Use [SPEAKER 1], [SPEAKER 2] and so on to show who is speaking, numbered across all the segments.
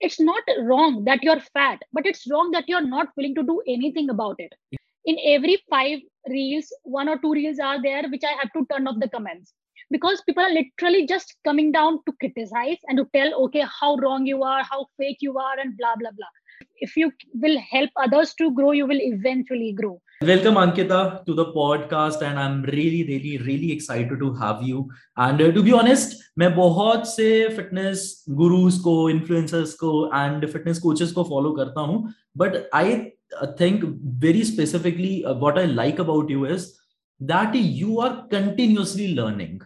[SPEAKER 1] it's not wrong that you're fat but it's wrong that you're not willing to do anything about it. In every five reels one or two reels are there which i have to turn off the comments. Because people are literally just coming down to criticize and to tell okay how wrong you are how fake you are and blah blah blah. If you will help others to grow you will eventually grow
[SPEAKER 2] welcome ankita to the podcast and i'm really really really excited to have you. And uh, to be honest मैं बहुत से fitness gurus को influencers को and fitness coaches को follow करता हूँ but I think very specifically what I like about you is that you are continuously learning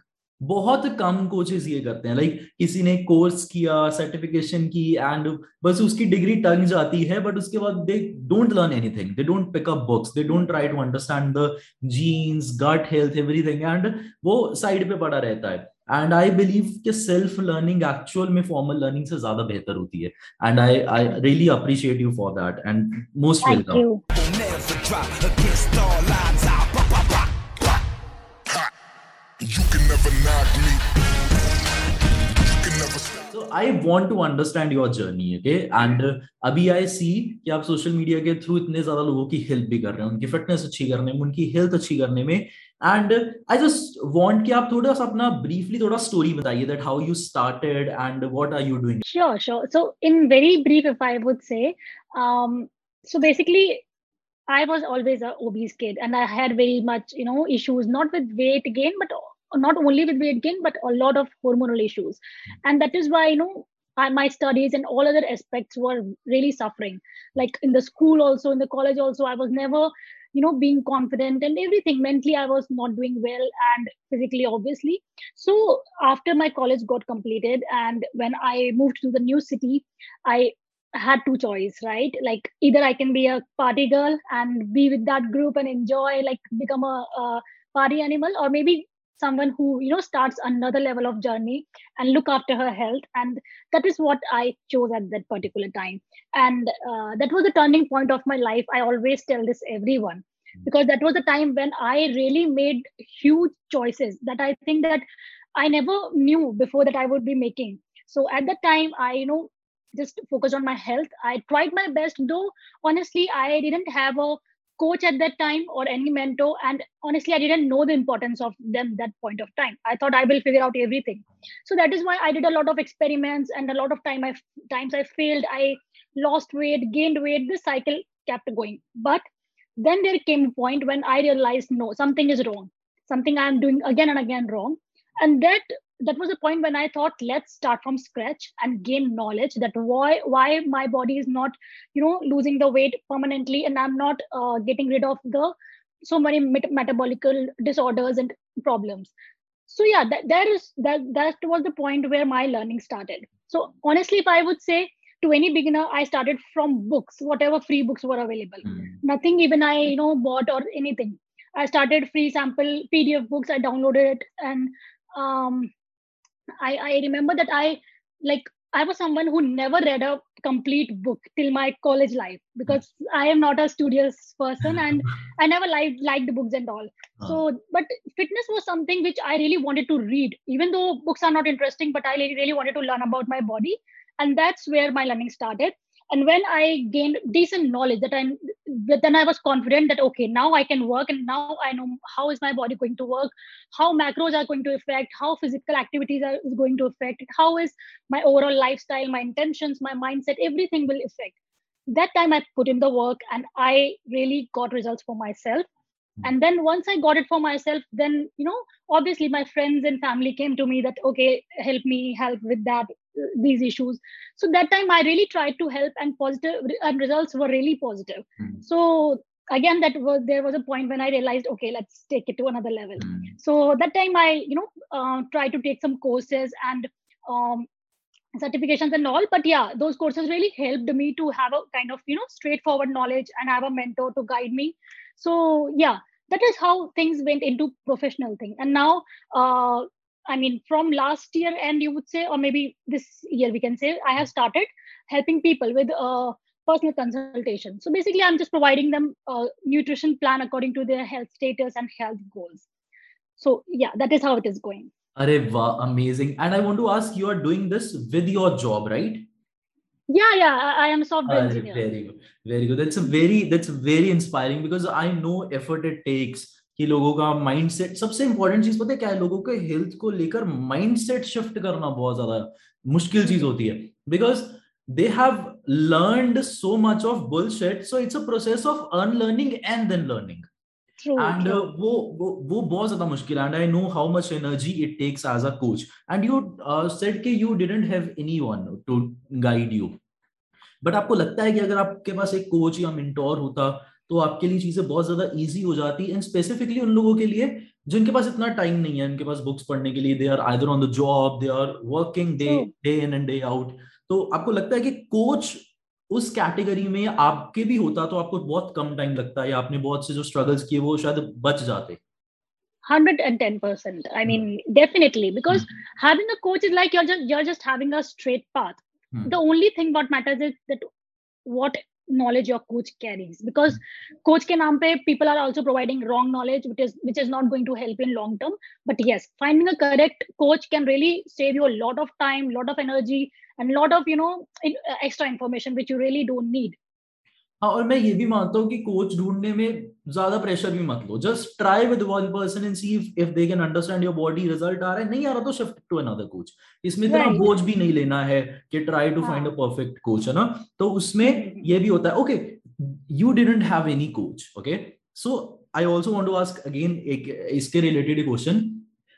[SPEAKER 2] बहुत कम कोचेस ये करते हैं। लाइक like, किसी ने कोर्स किया सर्टिफिकेशन की एंड बस उसकी डिग्री टंग जाती है बट उसके बाद they don't learn anything they don't pick up books they don't try to understand the genes gut health everything and वो साइड पे पड़ा रहता है। एंड आई बिलीव कि सेल्फ लर्निंग एक्चुअल में फॉर्मल लर्निंग से ज़्यादा बेहतर होती है। And I I really appreciate you for that and most welcome So I want to understand your journey, okay? And uh, अभी I see कि आप सोशल मीडिया के थ्रू इतने ज्यादा लोगों की हेल्प भी कर रहे हैं उनकी फिटनेस अच्छी करने में उनकी हेल्थ अच्छी करने में एंड आई जस्ट वांट कि आप थोड़ा सा अपना ब्रीफली थोड़ा स्टोरी बताइए that how you started and what are you doing
[SPEAKER 1] sure sure so in very brief if I would से um so basically i was always a obese kid and i had very much you know issues not with weight gain but not only with weight gain but a lot of hormonal issues. And that is why you know I, my studies and all other aspects were really suffering. Like in the school also in the college also i was never you know being confident and everything. Mentally i was not doing well and physically obviously. So after my college got completed and when i moved to the new city i had two choice right? Like either i can be a party girl and be with that group and enjoy like become a, a party animal or maybe someone who you know starts another level of journey and look after her health. And that is what i chose at that particular time. And uh, that was the turning point of my life. I always tell this everyone because that was the time when i really made huge choices that i think that i never knew before that i would be making. So at that time i you know just focused on my health. I tried my best though honestly i didn't have a coach at that time or any mentor? And honestly i didn't know the importance of them that point of time. I thought i will figure out everything. So that is why i did a lot of experiments and a lot of time i times i failed. I lost weight gained weight. The cycle kept going. But then there came a point when i realized no something is wrong. Something i'm doing again and again wrong. And that that was a point when i thought let's start from scratch and gain knowledge that why why my body is not you know losing the weight permanently and i'm not uh, getting rid of the so many met- metabolical disorders and problems. So yeah that there is that that was the point where my learning started. So honestly if i would say to any beginner i started from books whatever free books were available. Mm. nothing even i you know bought or anything. I started free sample pdf books i downloaded it and um, I, I remember that I like I was someone who never read a complete book till my college life because I am not a studious person and I never liked liked books and all. So, but fitness was something which I really wanted to read, even though books are not interesting. But I really, really wanted to learn about my body, and that's where my learning started and when i gained decent knowledge that i'm then i was confident that okay now i can work and now i know how is my body going to work how macros are going to affect how physical activities are is going to affect how is my overall lifestyle my intentions my mindset everything will affect that time i put in the work and i really got results for myself. And then once i got it for myself then you know obviously my friends and family came to me that okay help me help with that these issues. So that time i really tried to help and positive and results were really positive. Mm-hmm. so again that was there was a point when i realized okay let's take it to another level. Mm-hmm. so that time i you know uh, tried to take some courses and um, certifications and all but yeah those courses really helped me to have a kind of you know straightforward knowledge and have a mentor to guide me so yeah that is how things went into professional thing and now uh, I mean, from last year, and you would say, or maybe this year, we can say, I have started helping people with uh, personal consultation. So basically, I'm just providing them a nutrition plan according to their health status and health goals. So yeah, that is how it is going.
[SPEAKER 2] Areva, amazing. And I want to ask, you are doing this with your job, right?
[SPEAKER 1] Yeah yeah i am a software
[SPEAKER 2] Uh,
[SPEAKER 1] engineer.
[SPEAKER 2] very good, very good. That's a very that's very inspiring because I know effort it takes कि लोगों का mindset सबसे important चीज़ पता है क्या है? लोगों के हेल्थ को लेकर माइंडसेट शिफ्ट करना बहुत ज़्यादा मुश्किल चीज़ होती है। Because they have learned so much of bullshit so it's a process of unlearning and
[SPEAKER 1] then
[SPEAKER 2] learning
[SPEAKER 1] and
[SPEAKER 2] वो वो वो बहुत ज़्यादा मुश्किल है and I know how much energy it takes as a coach and you said कि you didn't have anyone to guide you but आपको लगता है कि अगर आपके पास एक कोच या मेंटोर होता तो आपके लिए चीज़ें बहुत ज़्यादा इजी हो जाती एंड स्पेसिफिकली उन लोगों के लिए जिनके पास इतना टाइम नहीं है उनके पास बुक्स पढ़ने के लिए they are either on the job they are working
[SPEAKER 1] day.
[SPEAKER 2] Day in and day out तो आपको लगता है कि कोच उस कैटेगरी में आपके भी होता तो आपको बहुत कम टाइम लगता है आपने बहुत से जो स्ट्रगल्स किए वो शायद बच जाते
[SPEAKER 1] 110% i mean definitely because mm. having a coach is like you're just you're just having a straight path
[SPEAKER 2] Hmm.
[SPEAKER 1] the only thing what matters is that what knowledge your coach carries because mm. coach ke naam pe people are also providing wrong knowledge which is which is not going to help in long term but yes finding a correct coach can really save you a lot of time lot of energy and lot of you know in- uh, extra information which you really don't need.
[SPEAKER 2] हाँ और मैं ये भी मानता हूँ कि coach ढूँढने में ज़्यादा प्रेशर भी मत लो। Just try with one person and see if they can understand your body result आ रहा है। नहीं आ रहा तो शिफ्ट टू अनदर कोच इसमें इतना
[SPEAKER 1] Right.
[SPEAKER 2] बोझ भी नहीं लेना है कि try
[SPEAKER 1] to.
[SPEAKER 2] Find a perfect coach है ना? तो उसमें ये भी होता है। Okay you didn't have any coach okay so I also want to ask again एक इसके रिलेटेड क्वेश्चन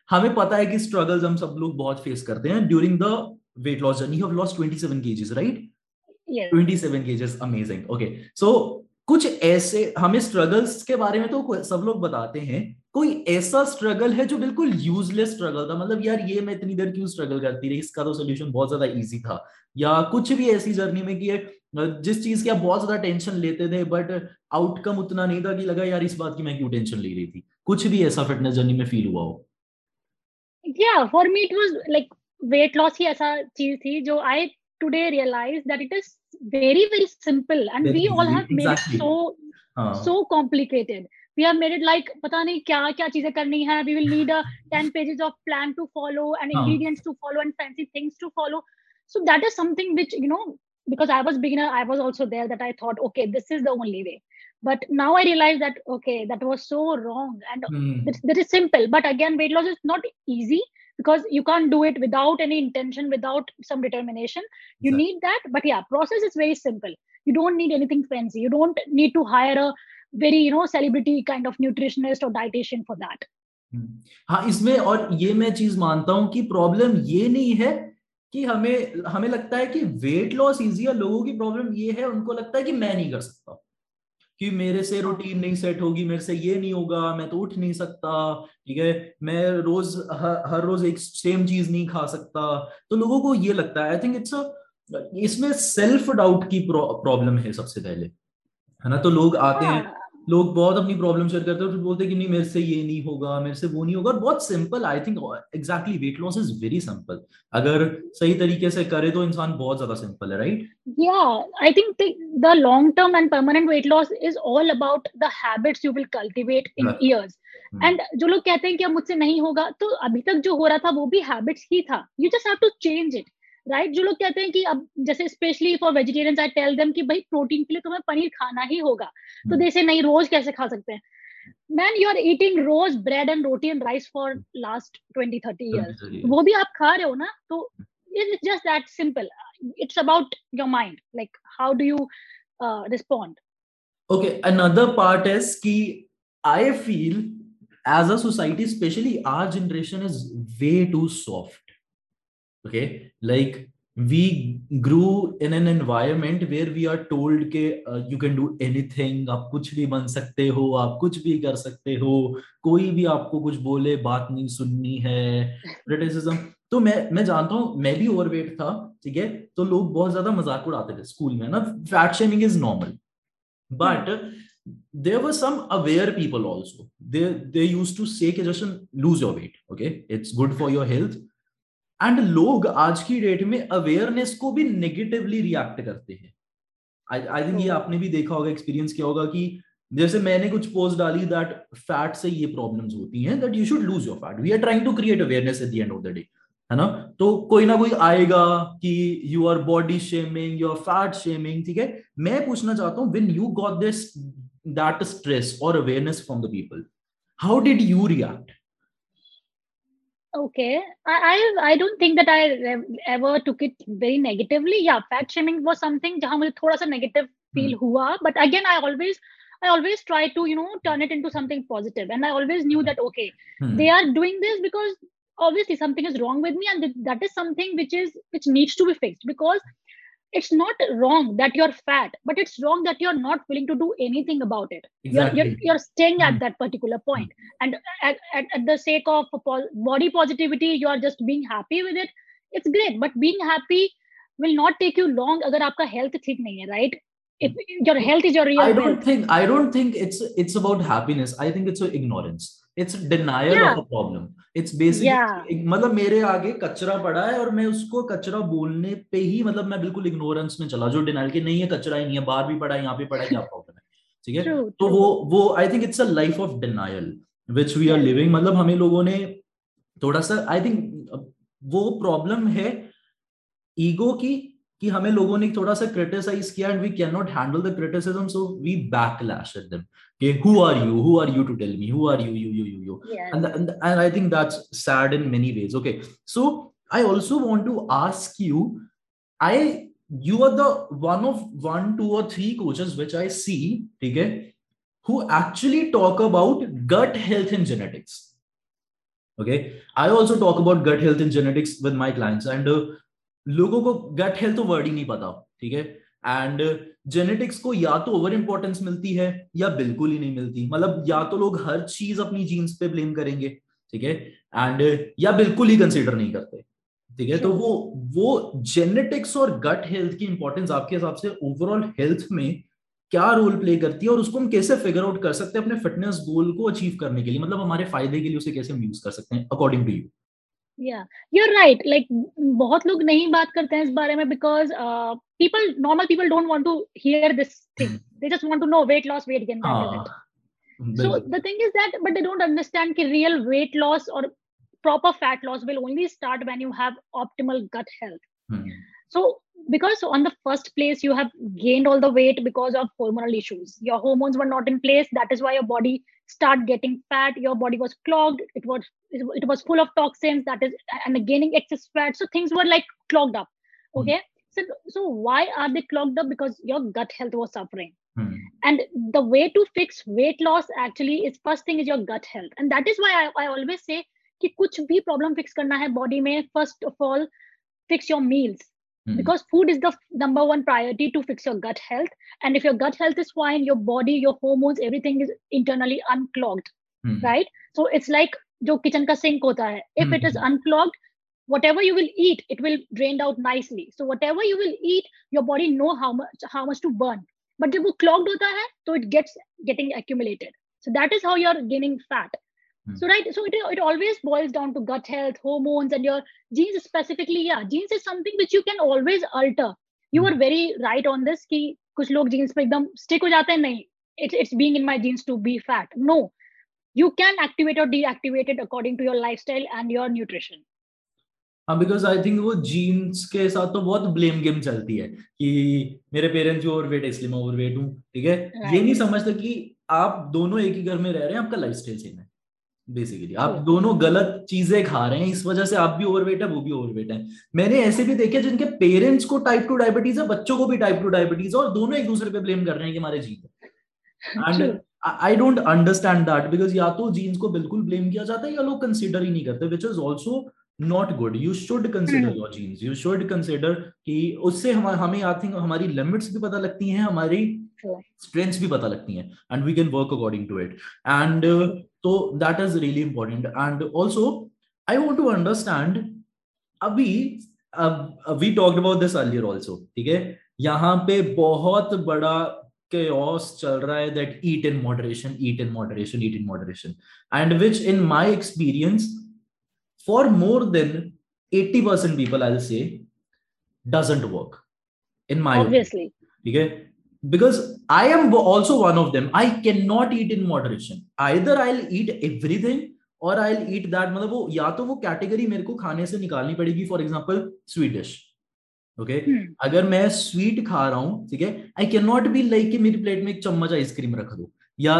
[SPEAKER 2] हमें पता है कि स्ट्रगल्स हम सब लोग बहुत फेस करते हैं। During the weight loss journey you have lost 27 kgs right
[SPEAKER 1] yes.
[SPEAKER 2] 27 kgs amazing okay so कुछ ऐसे हमें स्ट्रगल्स के बारे में तो सब लोग बताते हैं। कोई ऐसा स्ट्रगल है जो बिल्कुल यूजलेस स्ट्रगल था? मतलब यार ये मैं इतनी देर क्यों स्ट्रगल करती रही? इसका तो सोल्यूशन बहुत ज़्यादा इजी था। या कुछ भी ऐसी जर्नी में कि जिस चीज़ की आप बहुत ज़्यादा टेंशन लेते थे बट आउटकम उतना नहीं था कि लगा यार इस बात की मैं क्यों टेंशन ले रही थी? कुछ भी ऐसा फिटनेस जर्नी में फील हुआ हो।
[SPEAKER 1] Yeah for me it was like weight loss ही ऐसा चीज थी जो I today realized that it is very very simple and
[SPEAKER 2] Very
[SPEAKER 1] we all
[SPEAKER 2] easy,
[SPEAKER 1] have made
[SPEAKER 2] exactly.
[SPEAKER 1] it so
[SPEAKER 2] हाँ
[SPEAKER 1] so complicated we have made it like पता नहीं क्या क्या चीजें करनी है we will need a 10 pages of plan to follow and
[SPEAKER 2] हाँ.
[SPEAKER 1] ingredients to follow and fancy things to follow so that is something which you know because I was beginner I was also there that I thought okay this is the only way but now I realize that okay that was so wrong and
[SPEAKER 2] hmm,
[SPEAKER 1] that, that is simple but again weight loss is not easy Because you can't do it without any intention without some determination you
[SPEAKER 2] Exactly.
[SPEAKER 1] need that but yeah process is very simple you don't need anything fancy you don't need to hire a very you know celebrity kind of nutritionist or dietitian for that
[SPEAKER 2] hmm. हाँ इसमें और ये मैं चीज़ मानता हूँ कि problem ये नहीं है कि हमें हमें लगता है कि वेट लॉस इजी है लोगों की प्रॉब्लम ये है उनको लगता है कि मैं नहीं कर सकता कि मेरे से रूटीन नहीं सेट होगी मेरे से ये नहीं होगा मैं तो उठ नहीं सकता ठीक है? मैं रोज हर, हर रोज एक सेम चीज़ नहीं खा सकता। तो लोगों को ये लगता है आई थिंक इट्स इसमें सेल्फ डाउट की प्रॉब्लम है सबसे पहले है ना? तो लोग आते हैं
[SPEAKER 1] हाँ,
[SPEAKER 2] लोग बहुत अपनी प्रॉब्लम शेयर करते हैं फिर बोलते हैं कि नहीं मेरे से ये नहीं होगा मेरे से वो नहीं होगा। और बहुत simple I think exactly weight loss is very simple अगर सही तरीके से करे तो इंसान बहुत ज़्यादा सिंपल है
[SPEAKER 1] right the, the long term and permanent weight loss is all about the habits you will cultivate in
[SPEAKER 2] Right.
[SPEAKER 1] years.
[SPEAKER 2] Hmm.
[SPEAKER 1] And जो लोग कहते हैं कि अब मुझसे नहीं होगा तो अभी तक जो हो रहा था वो भी हैबिट्स ही था। You just have to change it right जो लोग कहते हैं कि अब जैसे specially for vegetarians I tell them कि भाई प्रोटीन के लिए तुम्हें पनीर खाना ही होगा। तो
[SPEAKER 2] Hmm.
[SPEAKER 1] जैसे नहीं रोज कैसे खा सकते हैं? Man you are eating rose bread and roti and rice for last twenty thirty years वो भी आप खा रहे हो ना तो it's just that simple it's about your mind like how do you respond
[SPEAKER 2] okay another part is ki i feel as a society especially our generation is way too soft okay like we grew in an environment where we are told ke uh, you can do anything आप कुछ भी बन सकते हो आप कुछ भी कर सकते हो कोई भी आपको कुछ बोले बात नहीं सुननी है क्रिटिसिज्म तो मैं मैं जानता हूँ मैं भी ओवरवेट था ठीक है तो लोग बहुत ज़्यादा मज़ाक उड़ाते थे स्कूल में ना fat shaming is normal but there were some aware people also they they used to say कि just lose your weight okay it's good for your health and लोग आज की डेट में अवेयरनेस को भी नेगेटिवली रिएक्ट करते हैं। I think ये आपने भी देखा होगा एक्सपीरियंस किया होगा कि जैसे मैंने कुछ पोस्ट डाली दैट फैट से ये प्रॉब्लम्स होती हैं that you should lose your fat we are trying to create awareness at the end of the day है ना? तो कोई ना कोई आएगा कि you are body shaming you are fat shaming ठीक है? मैं पूछना चाहता हूँ when you got this that stress और awareness from the people how did you react
[SPEAKER 1] okay I, I i don't think that i ever took it very negatively yeah fat shaming was something jahan mujhe thoda sa negative feel hmm. hua but again i always i always try to you know turn it into something positive and i always knew that okay hmm. they are doing this because obviously something is wrong with me and that is something which is which needs to be fixed because it's not wrong that you're fat but it's wrong that you're not willing to do anything about it. Exactly. you're, you're, you're staying at hmm. that particular point. And at, at, at the sake of body positivity you are just being happy with it it's great. But being happy will not take you long agar aapka health theek nahi hai right? If your health is your real
[SPEAKER 2] i don't think i don't think it's it's about happiness. I think it's ignorance it's denial yeah. of a problem. It's basic yeah. मतलब मेरे आगे कचरा पड़ा है और मैं उसको कचरा बोलने पे ही मतलब मैं बिल्कुल इग्नोरेंस में चला जो डिनाइल की नहीं है कचरा ही नहीं है बाहर भी पड़ा है यहाँ पे पड़ा है क्या प्रॉब्लम है? ठीक है? तो वो वो I think it's a life of denial which we are living मतलब हमें लोगों ने थोड़ा सा आई थिंक वो प्रॉब्लम है ईगो की कि हमें लोगों ने थोड़ा सा क्रिटिसाइज किया and we can not handle the criticism so we backlash at them कि who are you who are you to tell me who are you you you you you and and I think that's sad in many ways okay so I also want to ask you I you are the one of one two और three coaches which I see ठीक है who actually talk about gut health in genetics okay I also talk about gut health in genetics with my clients and uh, लोगों को gut health तो word ही नहीं पता, ठीक है? एंड जेनेटिक्स को या तो ओवर इंपॉर्टेंस मिलती है, या बिल्कुल ही नहीं मिलती। मतलब या तो लोग हर चीज़ अपनी जीन्स पे ब्लेम करेंगे, ठीक है? एंड या बिल्कुल ही कंसिडर नहीं करते, ठीक है? तो वो वो जेनेटिक्स और गट हेल्थ की इंपॉर्टेंस आपके हिसाब से ओवरऑल हेल्थ में क्या रोल प्ले करती है और उसको हम कैसे फिगर आउट कर सकते हैं अपने फिटनेस गोल को अचीव करने के लिए? मतलब हमारे फ़ायदे के लिए उसे कैसे हम यूज़ कर सकते हैं अकॉर्डिंग टू यू
[SPEAKER 1] या यूर राइट लाइक बहुत लोग नहीं बात करते हैं इस बारे में because people normal people don't want to hear this thing they just want to know weight loss weight gain so the thing is that but they don't understand ki real weight loss or proper fat loss will only start when you have optimal gut health hmm. so because on the first place you have gained all the weight because of hormonal issues your hormones were not in place that is why your body start getting fat your body was clogged it was it was full of toxins that is and gaining excess fat so things were like clogged up hmm. okay mm. so so why are they clogged up because your gut health was suffering mm. and the way to fix weight loss actually is first thing is your gut health and that is why i, I always say कि कुछ भी problem fix करना है body में first of all fix your meals Mm. Because food is the number one priority to fix your gut health. And if your gut health is fine, your body, your hormones, everything is internally unclogged. Mm. Right? So it's like जो kitchen का sink होता है. If mm. it is hmm. unclogged, whatever you will eat, it will drain out nicely. So whatever you will eat, your body know how much how much to burn. But जब वो clogged होता है, so it gets getting accumulated. So that is how you're gaining fat. Hmm. So right, so it, it always boils down to gut health, hormones, and your genes specifically. Yeah, genes is something which you can always alter. You hmm. are very right on this. कि कुछ लोग genes पे एकदम stick हो जाते हैं नहीं. It's it's being in my genes to be fat. No, you can activate or deactivate it according to your lifestyle and your nutrition.
[SPEAKER 2] हाँ बिकॉज़ आई थिंक वो जीन्स के साथ तो बहुत ब्लेम गेम चलती है कि मेरे पेरेंट्स जो ओवरवेट है इसलिए मैं ओवरवेट हूँ ठीक है right. ये नहीं समझते कि आप दोनों एक ही घर में रह रहे हैं आपका लाइफस्टाइल सेम है बेसिकली आप दोनों गलत चीज़ें खा रहे हैं इस वजह से आप भी ओवरवेट है वो भी ओवरवेट है। मैंने ऐसे भी देखे जिनके पेरेंट्स को टाइप टू डायबिटीज़ है बच्चों को भी टाइप टू डायबिटीज़ है और दोनों एक दूसरे पे ब्लेम कर रहे हैं कि हमारे gene and I don't understand that because या तो जीन्स को बिल्कुल ब्लेम किया जाता है या लोग कंसिडर ही नहीं करते which is also not good you should consider your genes you should consider कि उससे हम हमें आई थिंक हमारी लिमिट्स भी पता लगती हैं हमारी स्ट्रेंथ्स भी पता लगती हैं and we can work according to it and तो that is really important and also I want to understand अभी we talked about this earlier also ठीक है यहाँ पे बहुत बड़ा chaos चल रहा है that eat in moderation eat in moderation eat in moderation and which in my experience for more than 80% people i'll say doesn't work in my
[SPEAKER 1] obviously
[SPEAKER 2] okay because i am also one of them. I cannot eat in moderation. Either i'll eat everything और I eat that मतलब वो या तो वो category मेरे को खाने से निकालनी पड़ेगी for example sweet dish okay अगर मैं स्वीट खा रहा हूँ ठीक है? I can not be like कि मेरी प्लेट में एक चम्मच आइसक्रीम रख दो या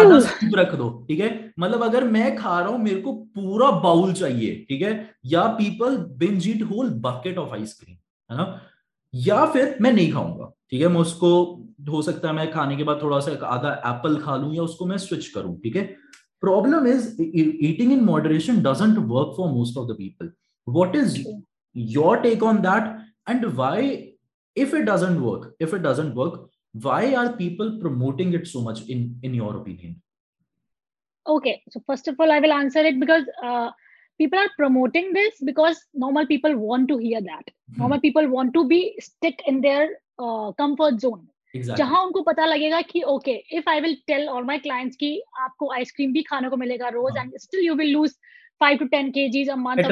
[SPEAKER 2] आधा स्कूप रख दो ठीक है? मतलब अगर मैं खा रहा हूँ मेरे को पूरा बाउल चाहिए ठीक है? या people binge it whole bucket of ice cream है ना? या फिर मैं नहीं खाऊँगा ठीक है? मैं उसको हो सकता है मैं खाने के बाद थोड़ा सा आधा एप्पल खा लूँ या उसको मैं स्विच करूँ ठीक है? Problem is eating in moderation doesn't work for most of the people what is your take on that and why if it doesn't work if it doesn't work why are people promoting it so much in in your opinion?
[SPEAKER 1] Okay so first of all i will answer it because uh, people are promoting this because normal people want to hear that. Mm-hmm. normal people want to be stick in their uh, comfort zone. जहाँ उनको पता लगेगा कि okay if I will tell all my clients कि आपको ice cream भी खाने को मिलेगा रोज and still you will lose 5 to 10 kgs a month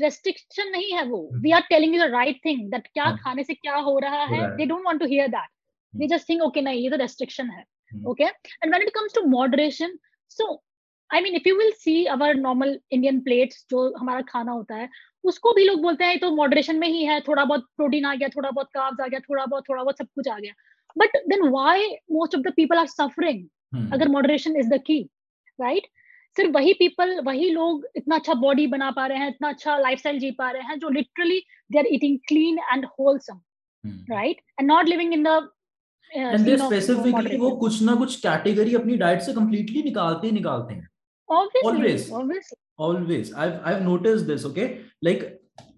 [SPEAKER 1] restriction नहीं है वो. We are telling you the right thing that क्या खाने से क्या हो रहा है. They don't want to hear that they just think okay नहीं ये तो रेस्ट्रिक्शन है. Okay? And when it comes to moderation so I mean, if you will see our normal Indian plates जो हमारा खाना होता है उसको भी लोग बोलते हैं तो मॉडरेशन में ही है थोड़ा बहुत प्रोटीन आ गया थोड़ा बहुत कार्ब्स आ गया थोड़ा बहुत थोड़ा बहुत सब कुछ आ गया. But then why most of the people are suffering hmm. अगर moderation is the key right सिर्फ़ वही पीपल वही लोग इतना अच्छा बॉडी बना पा रहे हैं इतना अच्छा लाइफस्टाइल जी पा रहे हैं जो literally they are eating clean and wholesome right and not living in the
[SPEAKER 2] end they specifically वो कुछ ना कुछ कैटेगरी अपनी डाइट से कंप्लीटली निकालते ही निकालते हैं।
[SPEAKER 1] Always
[SPEAKER 2] always I I have noticed this okay like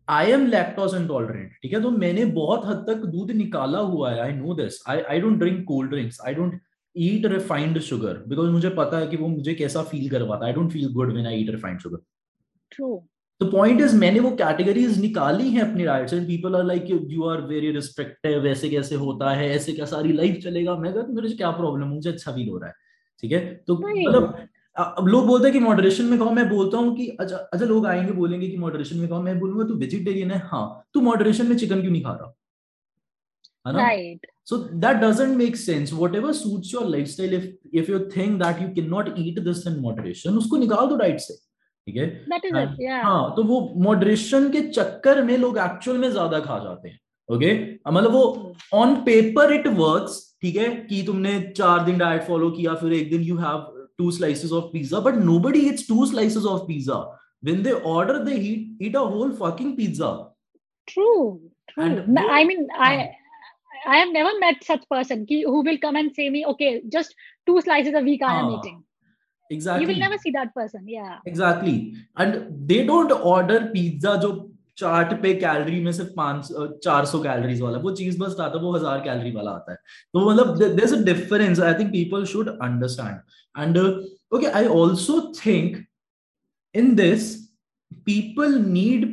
[SPEAKER 2] I am lactose intolerant ठीक है? तो मैंने बहुत हद तक दूध निकाला हुआ है I know this I I don't drink cold drinks I don't eat refined sugar because मुझे पता है कि वो मुझे कैसा फील करवाता है। I don't feel good when I eat refined sugar
[SPEAKER 1] true
[SPEAKER 2] तो पॉइंट इज़ मैंने वो कैटेगरीज निकाली हैं अपनी diet and people are like you are very restrictive ऐसे कैसे होता है ऐसे क्या सारी लाइफ चलेगा। मैं कहता मेरे क्या प्रॉब्लम मुझे अच्छा फील हो रहा है ठीक है? तो मतलब अब लोग बोलते हैं कि मॉडरेशन में कहो मैं बोलता हूँ कि अच्छा अच्छा लोग आएँगे बोलेंगे कि मॉडरेशन में कहो मैं बोलूँगा तू वेजिटेरियन है? हाँ तू मॉडरेशन में चिकन क्यों नहीं खा रहा?
[SPEAKER 1] है ना? Right.
[SPEAKER 2] so that doesn't make sense. Whatever suits your lifestyle if if you think that you cannot eat this in moderation उसको निकाल दो डाइट से। ठीक है हाँ तो वो मॉडरेशन के चक्कर में लोग एक्चुअल में ज़्यादा खा जाते हैं ओके मतलब वो ऑन पेपर इट वर्क्स ठीक है कि तुमने चार दिन डाइट फॉलो किया फिर एक दिन you have two slices of pizza, but nobody eats two slices of pizza. When they order, they eat, eat a whole fucking pizza.
[SPEAKER 1] True. True. And I mean, I I have never met such person who will come and say me, okay, just two slices a week I am eating.
[SPEAKER 2] Exactly.
[SPEAKER 1] You will never see that person. Yeah.
[SPEAKER 2] Exactly. And they don't order pizza जो chart पे calorie में सिर्फ पांच चार सौ calories वाला वो चीज बस आता है वो हजार कैलोरी वाला आता है तो मतलब there is a difference I think people should understand and okay I also think in this people need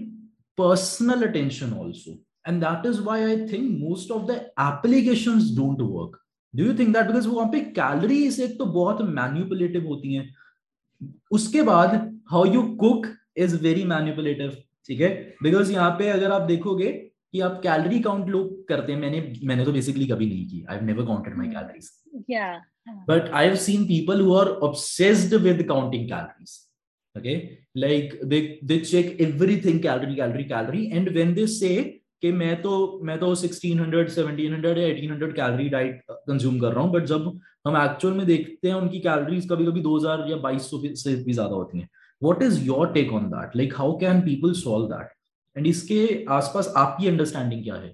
[SPEAKER 2] personal attention also and that is why i think most of the applications don't work Do you think that? Because वहाँ पे calories एक तो बहुत manipulative होती हैं। उसके बाद how you cook is very manipulative ठीक है? बिकॉज़ यहाँ पे अगर आप देखोगे कि आप कैलोरी काउंट लोग करते हैं मैंने मैंने तो बेसिकली कभी नहीं की। I never counted my calories but I have seen people who are obsessed with counting calories okay? Like they they check everything calorie calorie calorie and when they say कि मैं तो मैं तो 1600 1700 या 1800 कैलोरी डाइट कंज्यूम कर रहा हूँ but जब हम एक्चुअल में देखते हैं उनकी कैलोरीज कभी कभी 2000 या 2200 से भी ज़्यादा होती हैं। What is your take on that like how can people solve that and इसके आसपास आपकी अंडरस्टैंडिंग क्या है?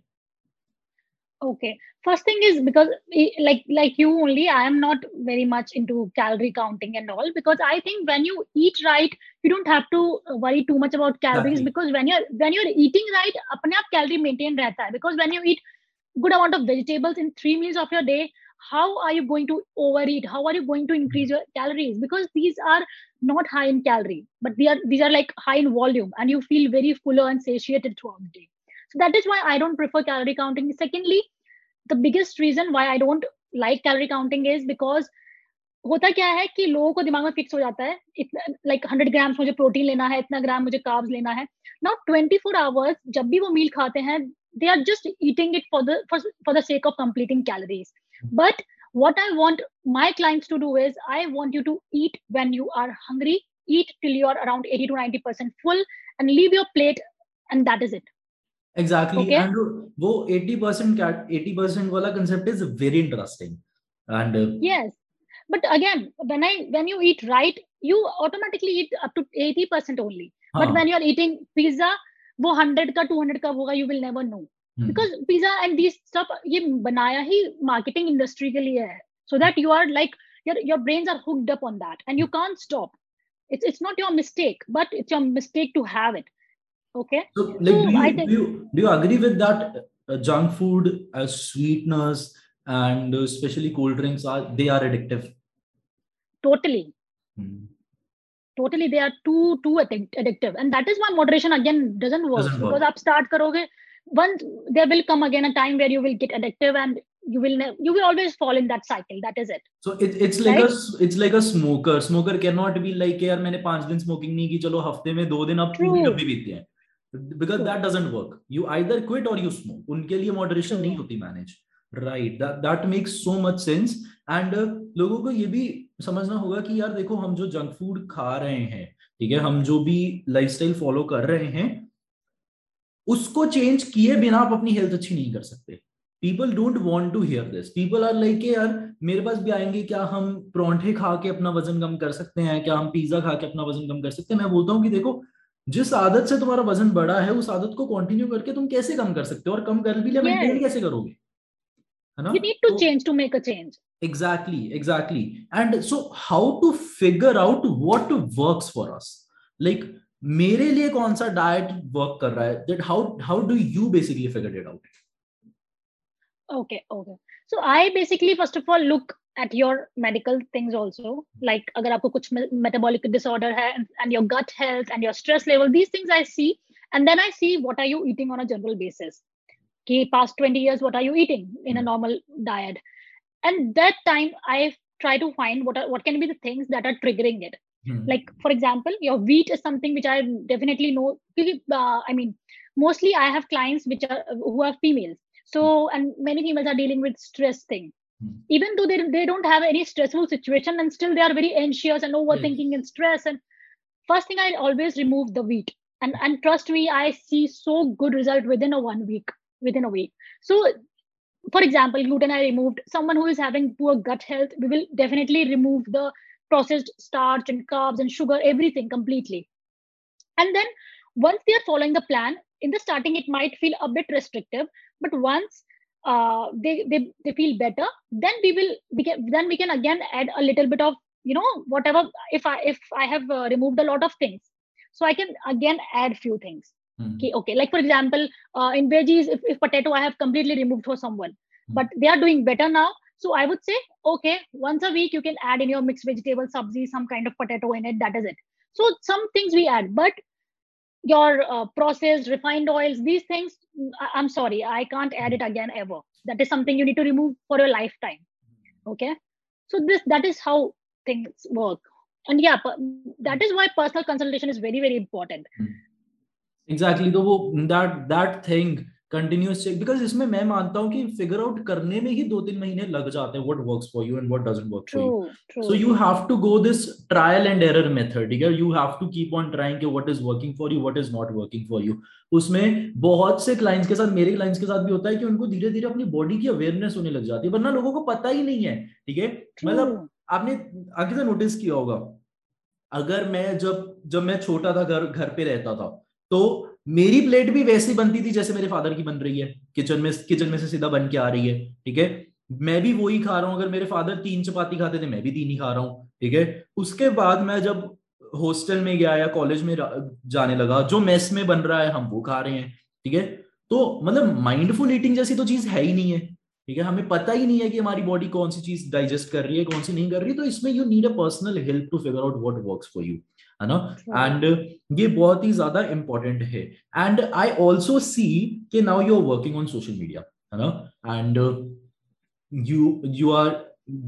[SPEAKER 1] Okay first thing is because eh, like like you only i am not very much into calorie counting and all because i think when you eat right you don't have to uh, worry too much about calories exactly. because when you're when you're eating right apne aap calorie maintain rehta hai because when you eat good amount of vegetables in three meals of your day how are you going to overeat how are you going to increase your calories because these are not high in calorie, but they are these are like high in volume, and you feel very fuller and satiated throughout the day. So that is why I don't prefer calorie counting. Secondly, the biggest reason why I don't like calorie counting is because होता क्या है कि लोगों को दिमाग में fix हो जाता है इतना लाइक हंड्रेड ग्राम्स मुझे प्रोटीन लेना है इतना ग्राम मुझे कार्ब्स लेना है नाउ ट्वेंटी फोर आवर्स जब भी वो मील खाते हैं they are just eating it for the for the sake of completing calories but what i want my clients to do is i want you to eat when you are hungry eat till you are around 80 to 90 percent full and leave your plate and that is it
[SPEAKER 2] exactly okay? and wo 80 percent 80 percent wala concept is very interesting and uh,
[SPEAKER 1] yes but again when i when you eat right you automatically eat up to 80 percent only huh. but when you are eating pizza वो 100 का 200 का होगा you will never know because pizza and this सब ये बनाया ही marketing industry के लिए है so that you are like your your brains are hooked up on that and you can't stop it's it's not your mistake but it's your mistake to have it okay
[SPEAKER 2] so, like, so do, you, think, do, you, do you agree with that uh, junk food as sweeteners and uh, especially cold drinks are they are addictive
[SPEAKER 1] totally hmm. totally they are too too addictive and that is why moderation again doesn't work doesn't because work. आप start करोगे once there will come again a time where you will get addictive and you will ne- you will always fall in that cycle that is it
[SPEAKER 2] so it, it's like right? a it's like a smoker smoker cannot be like यार मैंने पांच दिन smoking नहीं की चलो हफ्ते में दो दिन आप पूरी डब्बी पीते हैं because that doesn't work. You either quit or you smoke. उनके लिए moderation नहीं होती manage. Right. That that makes so much sense. And uh, लोगों को ये भी समझना होगा कि यार देखो हम जो जंक फ़ूड खा रहे हैं ठीक है हम जो भी लाइफस्टाइल फॉलो कर रहे हैं उसको चेंज किए बिना आप अपनी हेल्थ अच्छी नहीं कर सकते। People don't want to hear this people are like यार मेरे पास भी आएँगे क्या हम परौंठे खा के अपना वज़न कम कर सकते हैं? क्या हम पिज्जा खा के अपना वज़न कम कर सकते हैं? मैं बोलता हूँ कि देखो जिस आदत से तुम्हारा वज़न बढ़ा है उस आदत को कंटिन्यू करके तुम कैसे कम कर सकते हो? और कम कर भी लिया मेंटेन yes. कैसे करोगे?
[SPEAKER 1] है ना? You need to change to make a change
[SPEAKER 2] exactly exactly and so how to figure out what works for us like मेरे लिए कौन सा डाइट वर्क कर रहा है? That how how do you basically figure it out
[SPEAKER 1] okay okay so I basically first of all look at your medical things also like agar aapko kuch metabolic disorder hai and your gut health and your stress level these things i see and then i see what are you eating on a general basis okay past 20 years what are you eating in a normal diet and that time i try to find what are, what can be the things that are triggering it Hmm. Like for example, your wheat is something which I definitely know. Uh, I mean, mostly I have clients which are who are females. So hmm. and many females are dealing with stress thing. Hmm. Even though they, they don't have any stressful situation and still they are very anxious and overthinking yes. and stress. And first thing I always remove the wheat. And and trust me, I see so good result within a one week, within a week. So for example, gluten I removed. Someone who is having poor gut health, we will definitely remove the processed starch and carbs and sugar, everything completely. And then once they are following the plan, in the starting, it might feel a bit restrictive, but once uh, they, they they feel better, then we will we can, then we can again add a little bit of you know whatever if I if I have uh, removed a lot of things, so I can again add few things. Mm-hmm. Okay, okay. Like for example, uh, in veggies, if, if potato I have completely removed for someone, mm-hmm. but they are doing better now, so I would say, okay, once a week you can add in your mixed vegetable sabzi, some kind of potato in it. That is it. So some things we add, but your uh, processed refined oils, these things, I- I'm sorry, I can't add it again ever. That is something you need to remove for your lifetime. Okay. So this that is how things work. And yeah, that is why personal consultation is very, very important.
[SPEAKER 2] Exactly. So that that thing continuous check because इसमें मैं मानता हूँ कि figure out करने में ही दो तीन महीने लग जाते हैं what works for you and what doesn't work for you so you have to go this trial and error method ठीक है? You have to keep on trying कि what is working for you what is not working for you उसमें बहुत से clients के साथ मेरे clients के साथ भी होता है कि उनको धीरे धीरे अपनी बॉडी की अवेयरनेस होने लग जाती है वरना लोगों को पता ही नहीं है ठीक है? मतलब आपने आगे से नोटिस किया होगा अगर मैं जब जब मैं छोटा था घर घर पे रहता था तो मेरी प्लेट भी वैसी बनती थी जैसे मेरे फादर की बन रही है। किचन में किचन में से सीधा बन के आ रही है, ठीक है? मैं भी वही खा रहा हूँ। अगर मेरे फादर तीन चपाती खाते थे, मैं भी तीन ही खा रहा हूँ, ठीक है? उसके बाद मैं जब हॉस्टल में गया या कॉलेज में जाने लगा, जो मेस में बन रहा है, हम वो खा रहे हैं, ठीक है? तो मतलब माइंडफुल ईटिंग जैसी तो चीज़ है ही नहीं है, ठीक है? हमें पता ही नहीं है कि हमारी बॉडी कौन सी चीज़ डाइजेस्ट कर रही है, कौन सी नहीं कर रही तो इसमें you need a personal help to figure out what works for you है ना एंड ये बहुत ही ज़्यादा इंपॉर्टेंट है एंड आई ऑल्सो सी कि now you are working on social media है ना and you you are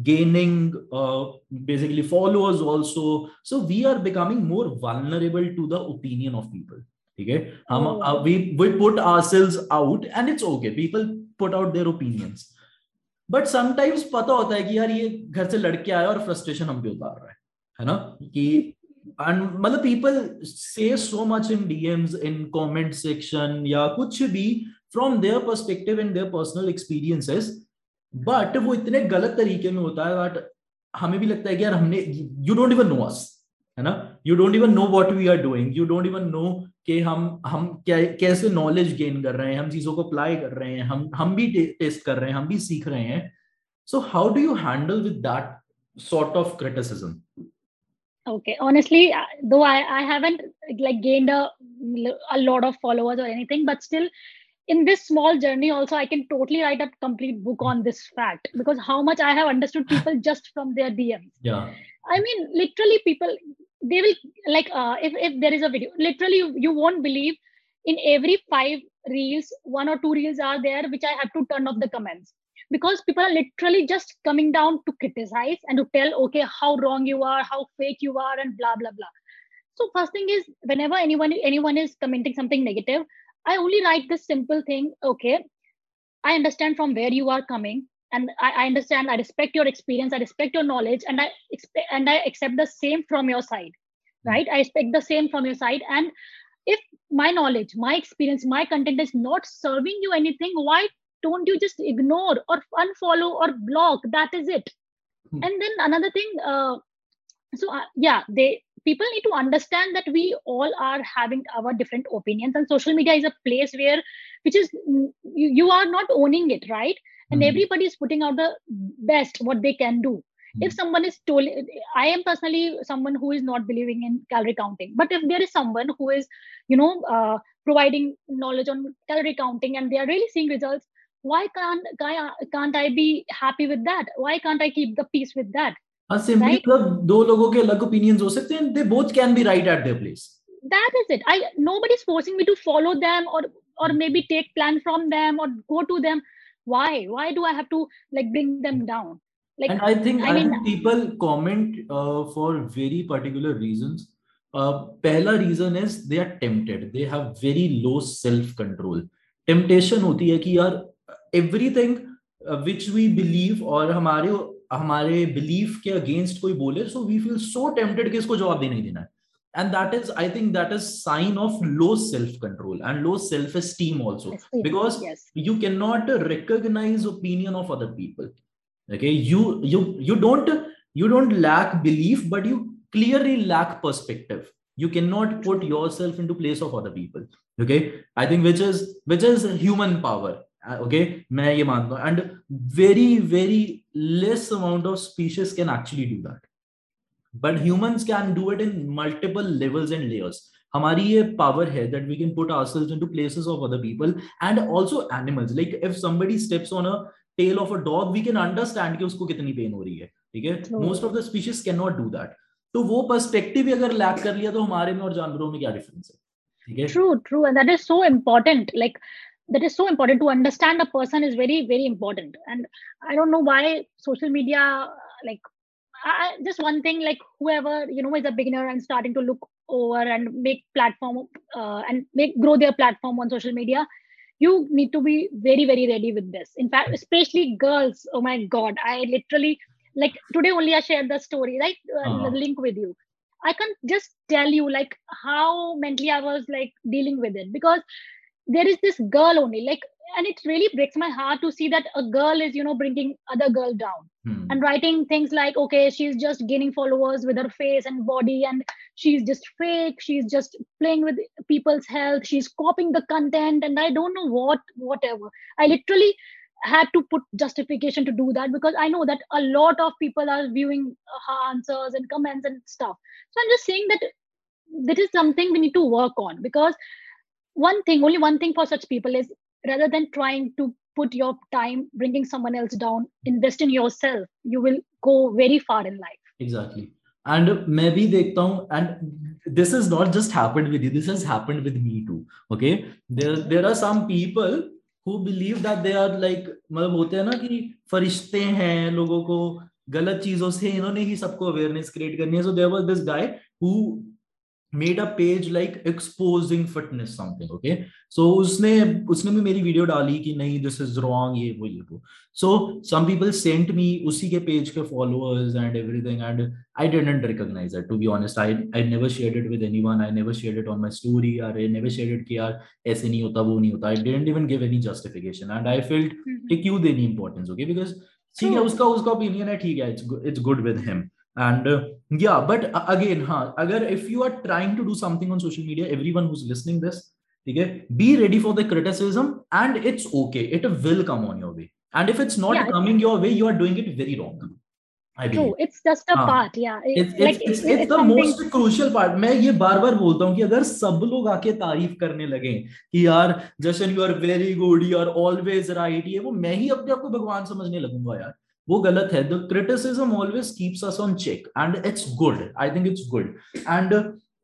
[SPEAKER 2] gaining uh, basically followers also so we are becoming more vulnerable to the opinion of people okay um, uh, we we put ourselves out and it's okay people put out their opinions but sometimes पता होता है कि यार ये घर से लड़के आया और फ्रस्ट्रेशन हम पे उतार रहा है है ना कि मतलब पीपल से so much in DMs in comment section या कुछ भी from their perspective and their personal experiences but वो इतने गलत तरीके में होता है बट हमें भी लगता है कि यार हमने you don't even know us है ना? You don't even know what we are doing you don't even know कि हम हम क्या, कैसे नॉलेज गेन कर रहे हैं, हम चीज़ों को अप्लाई कर रहे हैं, हम हम भी टेस्ट कर रहे हैं, हम भी सीख रहे हैं। So how do you handle with that sort of criticism?
[SPEAKER 1] Okay. Honestly though i i haven't like gained a, a lot of followers or anything but still in this small journey also i can totally write a complete book on this fact. Because how much i have understood people just from their dms
[SPEAKER 2] yeah.
[SPEAKER 1] I mean literally people they will like uh, if, if there is a video literally you, you won't believe in every five reels one or two reels are there which i have to turn off the comments because people are literally just coming down to criticize and to tell okay how wrong you are how fake you are and blah blah blah so first thing is whenever anyone anyone is commenting something negative i only write this simple thing okay i understand from where you are coming and I, I, understand i respect your experience i respect your knowledge and i expect and i accept the same from your side hmm. right i expect the same from your side and if my knowledge my experience my content is not serving you anything why don't you just ignore or unfollow or block that is it hmm. and then another thing uh, so uh, yeah they people need to understand that we all are having our different opinions and social media is a place where which is you, you are not owning it right and mm. everybody is putting out the best what they can do mm. if someone is told i am personally someone who is not believing in calorie counting but if there is someone who is you know uh, providing knowledge on calorie counting and they are really seeing results why can't can't i be happy with that why can't i keep the peace with that
[SPEAKER 2] simply right? मतलब दो लोगों के अलग opinions हो सकते हैं they both can be right eight their place
[SPEAKER 1] that is it i nobody is forcing me to follow them or or maybe take plan from them or go to them why why do i have to like bring them down like
[SPEAKER 2] and i think i, I mean think people comment uh, for very particular reasons uh, pehla reason is they are tempted they have very low self control temptation hoti hai ki yaar everything uh, which we believe or हमारे हमारे belief के against कोई बोले so we feel so tempted कि इसको जवाब नहीं देना है and that is i think that is sign of low self control and low self esteem also esteem, because yes. you cannot recognize opinion of other people okay you you you don't you don't lack belief but you clearly lack perspective you cannot put yourself into place of other people okay i think which is which is human power Uh, okay मैं ये मानता हूँ and very very less amount of species can actually do that but humans can do it in multiple levels and layers हमारी ये power है that we can put ourselves into places of other people and also animals like if somebody steps on a tail of a dog we can understand कि उसको कितनी pain हो रही है. ठीक है? Most of the species can not do that तो वो पर्सपेक्टिव अगर लैक कर लिया तो हमारे में और जानवरों में क्या डिफरेंस है? ठीक है?
[SPEAKER 1] True true and that is so important like that is so important to understand a person is very very important. And i don't know why social media like I, just one thing like whoever you know is a beginner and starting to look over and make platform uh, and make grow their platform on social media you need to be very very ready with this. In fact especially girls oh my god i literally like today only i shared the story right? Uh, uh-huh. the link with you. I can't just tell you like how mentally i was like dealing with it. Because there is this girl only like and it really breaks my heart to see that a girl is you know bringing other girl down hmm. and writing things like okay she's just gaining followers with her face and body and she's just fake she's just playing with people's health she's copying the content and i don't know what whatever i literally had to put justification to do that because i know that a lot of people are viewing her answers and comments and stuff so i'm just saying that that is something we need to work on because one thing only one thing for such people is rather than trying to put your time bringing someone else down invest in yourself you will go very far in life
[SPEAKER 2] exactly and मैं भी देखता हूँ and this has not just happened with you this has happened with me too okay there there are some people who believe that they are like मतलब होते हैं ना कि फरिश्ते हैं लोगों को गलत चीजों से इन्होंने ही सबको अवेयरनेस क्रिएट करनी है so there was this guy who made a page like exposing fitness something okay so उसने उसने भी मेरी वीडियो डाली कि नहीं दिस इज़ रॉन्ग ये वो ये वो। So some people sent me उसी के पेज के followers and everything and I didn't recognise that to be honest I I never shared it with anyone I never shared it on my story or I never shared it कि यार ऐसे नहीं होता वो नहीं होता। I didn't even give any justification and I felt कि हम्म। क्यों देनी इंपॉर्टेंस ओके बिकॉज़ ठीक है उसका उसका ओपिनियन है ठीक है it's good with him and uh, yeah but uh, again huh, agar if you are trying to do something on social media everyone who's listening this okay be ready for the criticism and it's okay it will come on your way and if it's not yeah, coming your way you are doing it very wrong
[SPEAKER 1] I True, it's just a part, yeah.
[SPEAKER 2] It's, it's, like, it's, it's, it's the something... most crucial part. मैं ये बार बार बोलता हूँ कि अगर सब लोग आके तारीफ़ करने लगे कि यार जशन you are very good you are always right ये वो मैं ही अपने आप को भगवान समझने लगूँगा यार वो गलत है। The criticism always keeps us on check and it's good I think it's good and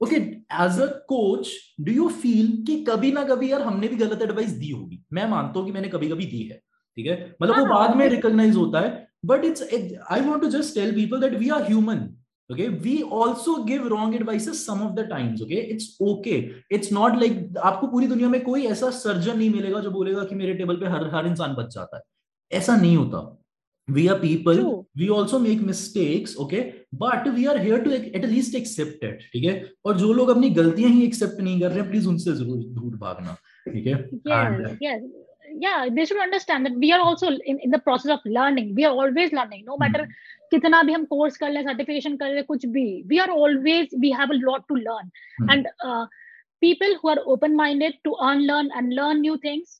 [SPEAKER 2] okay as a coach do you feel कि कभी ना कभी यार हमने भी गलत एडवाइस दी होगी? मैं मानता हूँ कि मैंने कभी कभी दी है ठीक है? मतलब वो हाँ, बाद में रिकॉग्नाइज होता है but it's I want to just tell people that we are human okay? We also give wrong advices some of the times okay? It's okay. It's not like आपको पूरी दुनिया में कोई ऐसा सर्जन नहीं मिलेगा जो बोलेगा कि मेरे टेबल पे हर हर इंसान बच जाता है। ऐसा नहीं होता। we are people True. we also make mistakes okay but we are here to at least accept it ठीक है और जो लोग अपनी गलतियां ही एक्सेप्ट नहीं कर रहे हैं प्लीज उनसे जरूर दूर भागना ठीक है
[SPEAKER 1] yes, yes. yeah they should understand that we are also in, in the process of learning we are always learning no matter hmm. कितना भी हम कोर्स कर ले सर्टिफिकेशन कर ले कुछ भी we are always we have a lot to learn and people who are open minded to unlearn and learn new things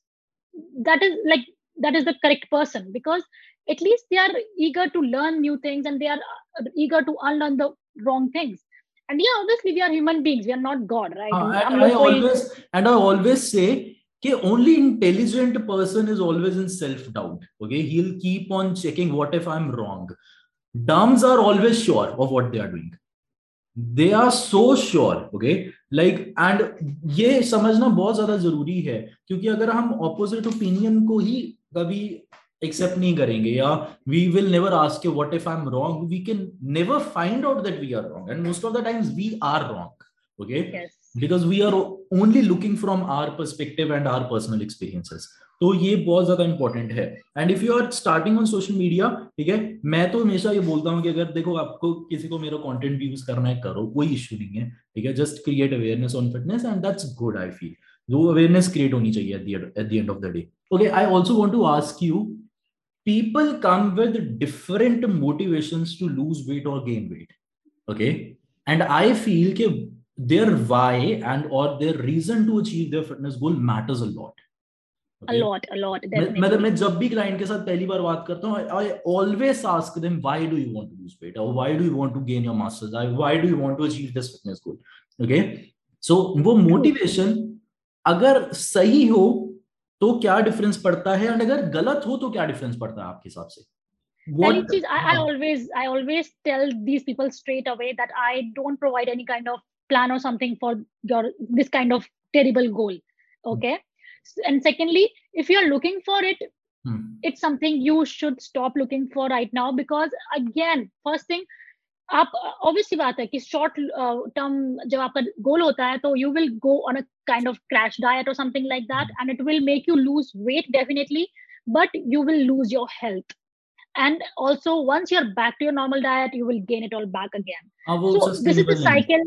[SPEAKER 1] that is like that is the correct person because at least they are eager to learn new things and they are uh, eager to unlearn the wrong things and yeah obviously we are human beings we are not god right uh,
[SPEAKER 2] and, I always, and i always say okay only intelligent person is always in self doubt okay he'll keep on checking what if i'm wrong dumbs are always sure of what they are doing they are so sure okay like and ये समझना बहुत ज्यादा जरूरी है क्योंकि अगर हम opposite opinion को ही कभी एक्सेप्ट नहीं करेंगे या we will never ask you what if I am wrong we can never find out that we are wrong and most of the times we are wrong yes. because we are only looking from our perspective and our personal experiences. तो ये बहुत ज़्यादा important है. And if you are starting on social media ठीक है मैं तो हमेशा ये बोलता हूँ कि अगर देखो आपको किसी को मेरा कंटेंट यूज़ करना है करो कोई इश्यू नहीं है ठीक है? Just create awareness on fitness and that's good I feel जो अवेयरनेस क्रिएट होनी चाहिए at the end of the day okay I also want to ask you people come with different motivations to lose weight or gain weight okay and i feel that their why and or their reason to achieve their fitness goal matters a lot
[SPEAKER 1] okay? a lot a lot
[SPEAKER 2] definitely. मैं मैं जब भी client के साथ पहली बार बात करता हूँ I always ask them why do you want to lose weight or why do you want to gain your muscles why do you want to achieve this fitness goal okay so वो motivation अगर सही हो तो क्या difference पड़ता है and अगर गलत हो तो क्या डिफरेंस पड़ता है आपके हिसाब से
[SPEAKER 1] What, is, I, I always I always tell these people straight away that I don't provide any kind of plan or something for your this kind of terrible goal. Okay. Mm-hmm. And secondly, if you're looking for it, mm-hmm. it's something you should stop looking for right now because again, first thing, आप obviously बात है कि short term जब आपका गोल होता है तो you will go on a kind of crash diet और something like that and it will make you lose weight definitely but you will lose your health and also once you're back to your normal diet you will gain it all back again so this is the cycle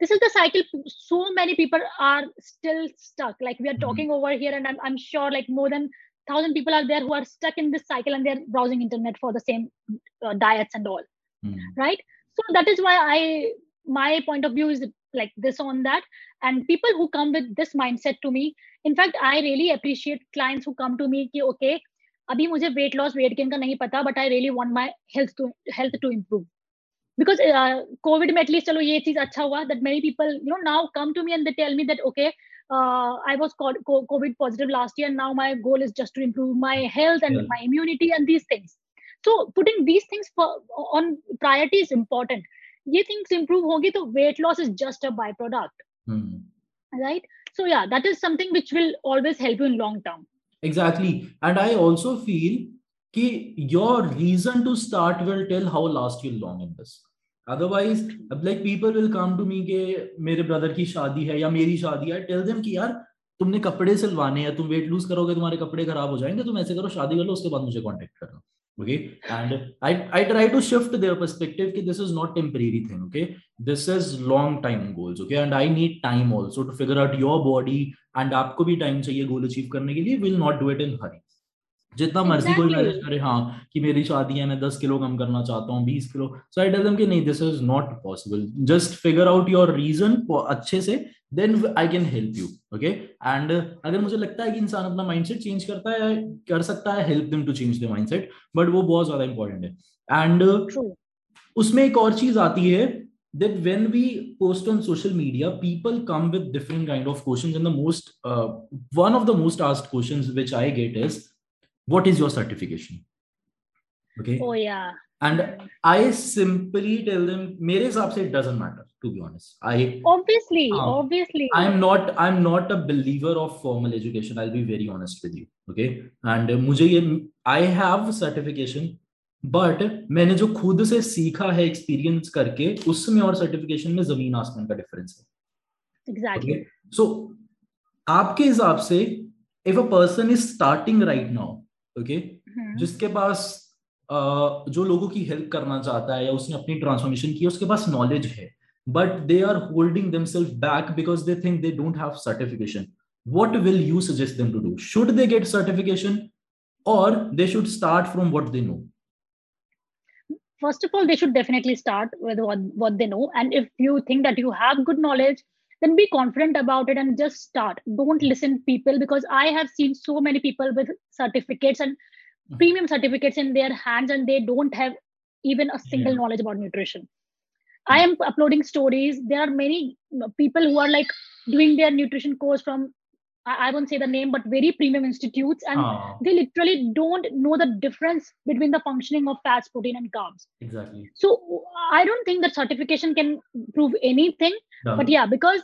[SPEAKER 1] this is the cycle so many people are still stuck like we are talking mm-hmm. over here and I'm, I'm sure like more than thousand people are there who are stuck in this cycle and they're browsing internet for the same uh, diets and all mm. right so that is why i my point of view is like this on that and people who come with this mindset to me in fact i really appreciate clients who come to me कि okay अभी मुझे wait loss weight gain का नहीं पता but I really want my health to health to improve because Covid में at least चलो ये चीज अच्छा हुआ that many people you know now come to me and they tell me that okay I was covid positive last year now my goal is just to improve my health and yeah. my immunity and these things So putting these things on priority is important ये things improve होगी तो weight loss is just a by product right so yeah that is something which will always help you in long term
[SPEAKER 2] exactly and I also feel कि your reason to start will tell how last you long in this otherwise like people will come to me के मेरे brother की शादी है या मेरी शादी है टेल देम कि यार तुमने कपड़े सिलवाने हैं तुम वेट लूज करोगे तुम्हारे कपड़े खराब हो जाएँगे तुम ऐसे करो शादी कर लो उसके बाद मुझे कॉन्टेक्ट करना okay and i i try to shift their perspective कि this is not temporary thing okay this is long time goals okay and i need time also to figure out your body and आपको भी time चाहिए goal achieve करने के लिए will not do it in hurry जितना मर्ज़ी कोई manage करे हाँ कि मेरी शादी है मैं दस किलो कम करना चाहता हूँ बीस kilo so I tell them कि नहीं this is not possible just figure out your reason अच्छे से then I can help you okay and अगर मुझे लगता है कि इंसान अपना माइंड सेट चेंज करता है कर सकता है help them to change the mindset but वो बहुत ज़्यादा इंपॉर्टेंट है। एंड उसमें एक और चीज़ आती है that when we post on social media people come with different kind of question in the most one of the most asked question which I get is what is your certification
[SPEAKER 1] okay
[SPEAKER 2] and I simply tell them मेरे हिसाब से it doesn't matter to be honest. I
[SPEAKER 1] obviously uh, obviously.
[SPEAKER 2] I'm not i'm not a believer of formal education i'll be very honest with you okay? And uh, mujhe ye i have certification but मैंने जो खुद से सीखा है experience करके उसमें और certification में ज़मीन आसमान का डिफरेंस
[SPEAKER 1] है एग्जैक्टली
[SPEAKER 2] सो आपके हिसाब से if a person is starting right now okay जिसके पास uh, जो लोगों की हेल्प करना चाहता है या उसने अपनी ट्रांसफॉर्मेशन की उसके पास नॉलेज है but they are holding themselves back because they think they don't have certification. What will you suggest them to do? Should they get certification or they should start from what they know?
[SPEAKER 1] First of all they should definitely start with what, what they know. And if you think that you have good knowledge then be confident about it and just start. Don't listen people because i have seen so many people with certificates and mm-hmm. premium certificates in their hands and they don't have even a single yeah. knowledge about nutrition i am uploading stories there are many people who are like doing their nutrition course from I won't say the name, but very premium institutes, and oh. they literally don't know the difference between the functioning of fats, protein, and carbs.
[SPEAKER 2] Exactly.
[SPEAKER 1] So I don't think that certification can prove anything. No. But yeah, because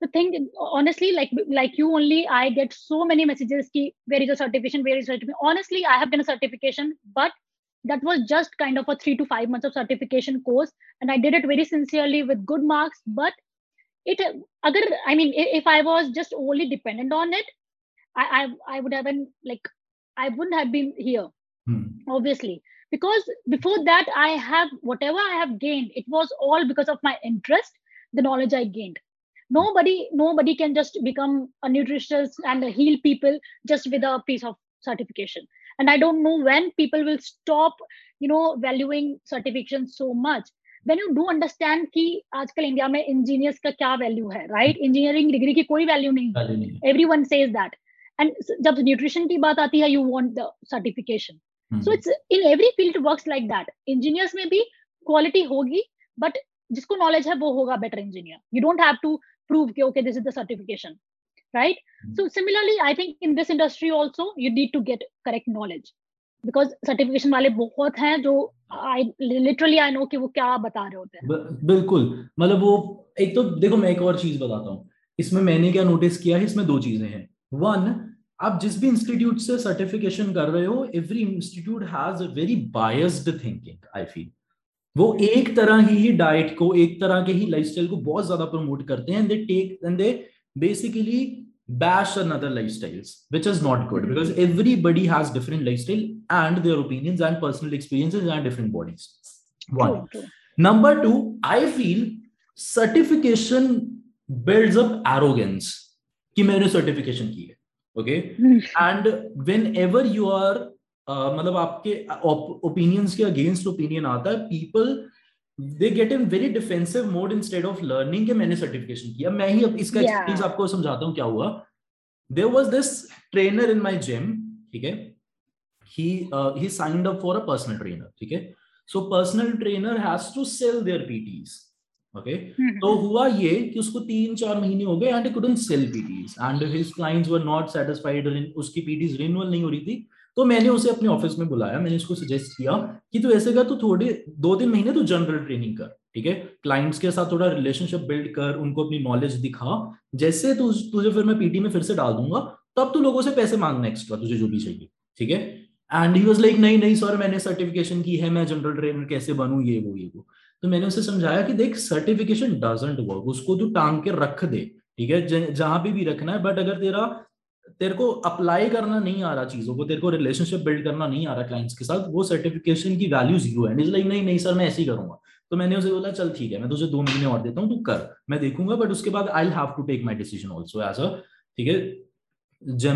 [SPEAKER 1] the thing, honestly, like like you only, I get so many messages. Ki, where is a certification? Where is certification? Honestly, I have done a certification, but that was just kind of a three to five months of certification course, and I did it very sincerely with good marks. But it agar i mean if i was just only dependent on it i i, I would have been like i wouldn't have been here hmm. obviously because before that i have whatever i have gained it was all because of my interest the knowledge i gained nobody nobody can just become a nutritionist and heal people just with a piece of certification. And i don't know when people will stop you know valuing certification so much. When you do understand कि आजकल India में engineers का क्या value है right engineering degree की कोई value नहीं everyone says that and जब न्यूट्रिशन की बात आती है you want the certification so it's in every field work like that engineers में भी क्वालिटी होगी बट जिसको नॉलेज है वो होगा better engineer you don't have to prove कि okay this is the certification right? So similarly i think in this industry also you need to get correct knowledge because certification वाले बहुत हैं जो I literally I know कि वो क्या बता रहे होते हैं।
[SPEAKER 2] बिल्कुल। मतलब वो एक तो देखो मैं एक और चीज़ बताता हूँ। इसमें मैंने क्या नोटिस किया है? इसमें दो चीज़ें हैं। वन आप जिस भी इंस्टीट्यूट से सर्टिफिकेशन कर रहे हो every institute has a very biased thinking I feel वो एक तरह ही ही डाइट को एक तरह के ही लाइफस्टाइल को बहुत ज़्यादा प्रमोट करते हैं and they take and they basically bash another lifestyles which is not good because everybody has different lifestyle and their opinions and personal experiences and different bodies one number two i feel certification builds up arrogance कि मैंने certification की है okay and when ever you are मतलब आपके opinions के against opinion आता है people they get in very defensive mode instead of learning मैंने सर्टिफिकेशन किया। मैं ही इसका एक्सपीरियंस yeah. आपको समझाता हूँ क्या हुआ। There was this trainer in my gym ठीक है? He he signed up for a personal trainer ठीक है? So personal trainer has to sell their PTs okay तो हुआ ये कि उसको तीन चार महीने हो गए and couldn't sell PTs and his clients were not satisfied उसकी पीटीज रिन्यूअल नहीं हो रही थी। तो मैंने उसे अपने ऑफ़िस में बुलाया मैंने उसको सजेस्ट किया कि तू ऐसे कर तू थोड़े दो तीन महीने तू जनरल ट्रेनिंग कर ठीक है? क्लाइंट्स के साथ थोड़ा रिलेशनशिप बिल्ड कर उनको अपनी नॉलेज दिखा। जैसे तु, तुझे फिर मैं पीटी में फिर से डाल दूँगा तब तू लोगों से पैसे मांगना एक्स्ट्रा तुझे जो भी चाहिए ठीक है? एंड ही वॉज़ लाइक नहीं नहीं सर मैंने सर्टिफिकेशन की है मैं जनरल ट्रेनर कैसे बनू ये वो ये वो। तो मैंने उसे समझाया कि देख सर्टिफिकेशन डजेंट वर्क उसको तू टांग के रख दे ठीक है? जहाँ पे भी रखना है बट अगर तेरा तेरे को अप्लाई करना नहीं आ रहा चीज़ों को तेरे को रिलेशनशिप बिल्ड करना नहीं आ रहा क्लाइंट्स के साथ वो सर्टिफिकेशन की वैल्यू ज़ीरो है। लाइक नहीं नहीं सर मैं ऐसे ही करूँगा। तो मैंने उसे बोला चल ठीक है मैं तुझे दो महीने और देता हूँ तू कर मैं देखूँगा बट उसके बाद I have to take my decision also as a ठीक है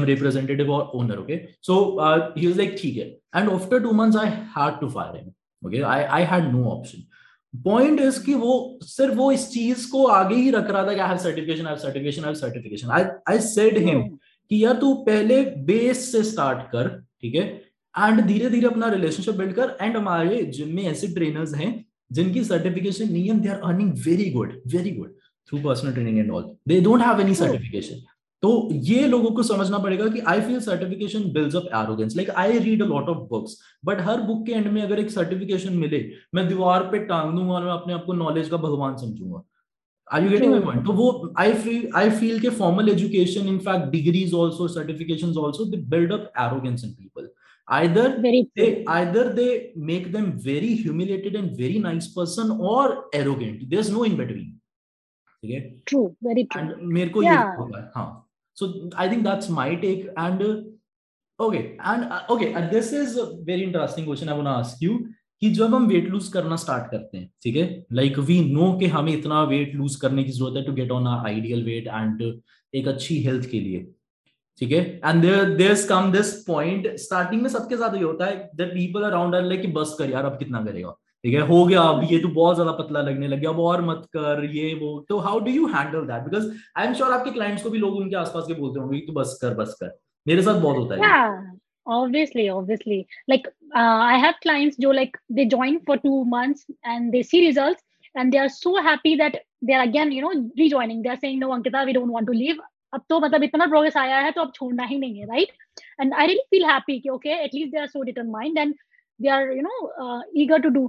[SPEAKER 2] representative or owner okay? So uh, he was like ठीक है. And after two months I had to fire him okay? I I had no option. Point is कि वो सिर्फ़ वो इस चीज़ को आगे ही रख रहा था कि I have certification I have certification I have certification I I said him कि यार तू पहले बेस से स्टार्ट कर ठीक है? एंड धीरे धीरे अपना रिलेशनशिप बिल्ड कर। एंड हमारे जिम में ऐसे ट्रेनर्स हैं जिनकी सर्टिफिकेशन नहीं है they are earning very good very good through personal training and all they don't have any certification तो ये लोगों को समझना पड़ेगा कि I feel certification builds up arrogance like I read a lot of books but her book के end में अगर एक सर्टिफिकेशन मिले मैं दीवार पे टांग दूँगा और मैं अपने आप को नॉलेज का भगवान समझूँगा। Are you getting my point तो वो आई फील आई फील के formal education in fact degrees also certifications also they build up arrogance in people either
[SPEAKER 1] very
[SPEAKER 2] they either they make them very humiliated and very nice person or arrogant there's no in between
[SPEAKER 1] okay true very true
[SPEAKER 2] and मेरे को
[SPEAKER 1] yeah.
[SPEAKER 2] ये होगा हाँ so i think that's my take and uh, okay and uh, okay and this is a very interesting question i want to ask you कि जब हम weight lose करना start करते हैं, ठीक है? लाइक वी नो कि हमें इतना वेट लूज करने की ज़रूरत है to get on ideal weight and एक अच्छी हेल्थ के लिए, ठीक है? And there come this point starting में सबके साथ ये होता है that people around are like बस कर यार, अब कितना करेगा? ठीक है? हो गया, अब ये तो बहुत ज़्यादा पतला लगने लग गया, अब और मत कर, ये, वो। तो how do you handle that because I am sure आपके क्लाइंट्स को भी लोग उनके आसपास के बोलते होंगे तो बस कर बस कर। मेरे साथ बहुत होता है
[SPEAKER 1] yeah, obviously obviously like uh, i have clients jo like they join for two months and they see results and they are so happy that they are again you know rejoining they are saying no ankita we don't want to leave अब तो मतलब इतना progress आया है तो अब छोड़ना ही नहीं है right and I really feel happy कि okay at least they are so determined and they are you know eager to do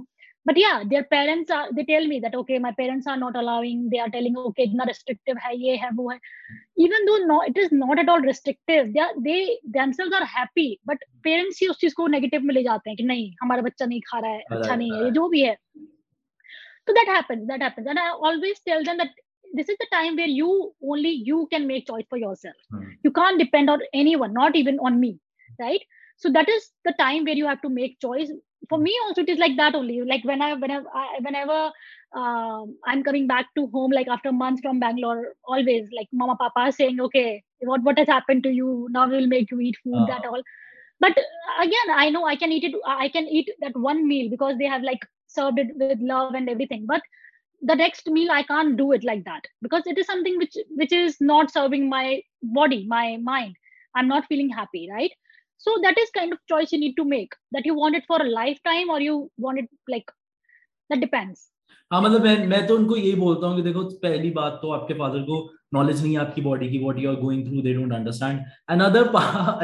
[SPEAKER 1] but yeah their parents are they tell me that okay my parents are not allowing they are telling okay itna restrictive hai ye hai wo hai even though no it is not at all restrictive they are, they themselves are happy but parents ही उस चीज को negative में ले जाते हैं कि नहीं हमारा बच्चा नहीं खा रहा है अच्छा नहीं है ये जो भी है so that happens that happens and i always tell them that this is the time where you only you can make choice for yourself
[SPEAKER 2] Hmm.
[SPEAKER 1] you can't depend on anyone not even on me right so that is the time where you have to make choice for me also it is like that only. Like when i whenever I, whenever um, i'm coming back to home like after months from bangalore always like mama papa saying okay what what has happened to you? Now we'll make you eat food
[SPEAKER 2] Ah.
[SPEAKER 1] that all. But uh, again i know i can eat it i can eat that one meal because they have like served it with love and everything. But the next meal i can't do it like that because it is something which which is not serving my body my mind. I'm not feeling happy right so that is kind of choice you need to make that you want it for a lifetime or you want it like that depends.
[SPEAKER 2] हाँ मतलब मैं मैं तो उनको यही बोलता हूँ कि देखो पहली बात तो आपके फादर को नॉलेज नहीं है आपकी बॉडी की बॉडी और going through they don't understand another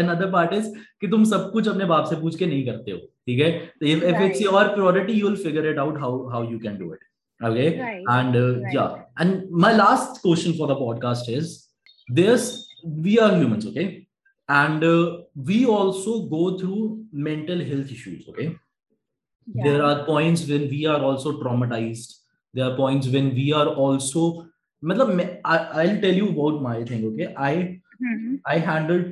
[SPEAKER 2] another part is कि तुम सब कुछ अपने बाप से पूछ के नहीं करते हो ठीक है? If it's your priority you will figure it out how how you can do it okay and yeah and my last question for the podcast is this we are humans okay and uh, we also go through mental health issues okay
[SPEAKER 1] yeah.
[SPEAKER 2] there are points when we are also traumatized there are points when we are also matlab, मैं- I, i'll tell you about my thing okay i
[SPEAKER 1] Mhm.
[SPEAKER 2] i handled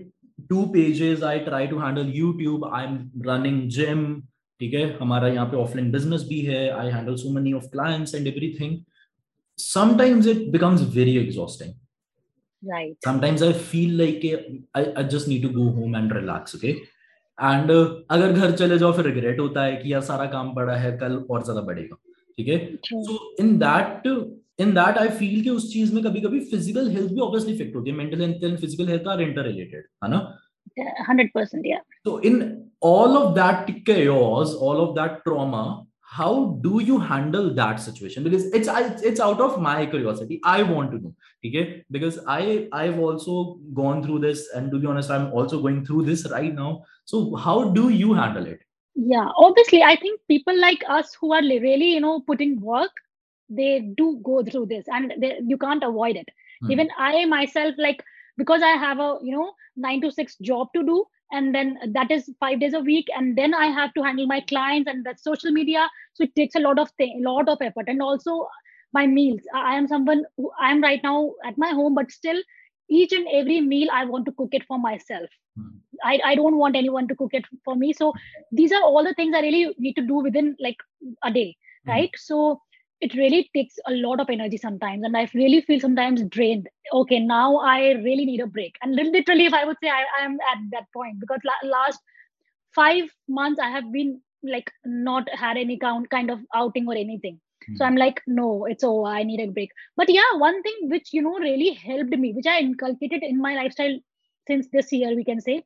[SPEAKER 2] two pages i try to handle youtube i'm running gym ठीक है हमारा यहाँ पे offline business भी है I handle so many of clients and everything sometimes it becomes very exhausting
[SPEAKER 1] right.
[SPEAKER 2] Sometimes i feel like I, I just need to go home and relax okay? And uh, अगर घर चले जाओ फिर regret होता है कि यार सारा काम पड़ा है कल और ज़्यादा बढ़ेगा ठीक है. So in that in that I feel कि उस चीज़ में कभी कभी फ़िज़िकल हेल्थ भी ऑब्वियसली इफ़ेक्ट होती है mental health and physical health are interrelated है ना?
[SPEAKER 1] Yeah, 100% yeah.
[SPEAKER 2] So in all of that chaos all of that trauma how do you handle that situation? Because it's it's out of my curiosity. I want to know okay? Because i i've also gone through this and to be honest i'm also going through this right now. So how do you handle it?
[SPEAKER 1] Yeah obviously i think people like us who are really you know putting work they do go through this and they, you can't avoid it.
[SPEAKER 2] Hmm.
[SPEAKER 1] even i myself like because i have a you know 9 to 6 job to do and then that is 5 days a week. And then i have to handle my clients and that's social media. So it takes a lot of thing lot of effort. And also my meals. I am someone who i am right now at my home but still each and every meal i want to cook it for myself. Mm. I, I don't want anyone to cook it for me. So these are all the things i really need to do within like a day mm. right? So it really takes a lot of energy sometimes and i really feel sometimes drained. Okay now i really need a break. And literally if i would say i am at that point because la- last five months i have been like not had any count kind of outing or anything. So hmm. i'm like no it's over i need a break. But yeah one thing which you know really helped me which i inculcated in my lifestyle since this year we can say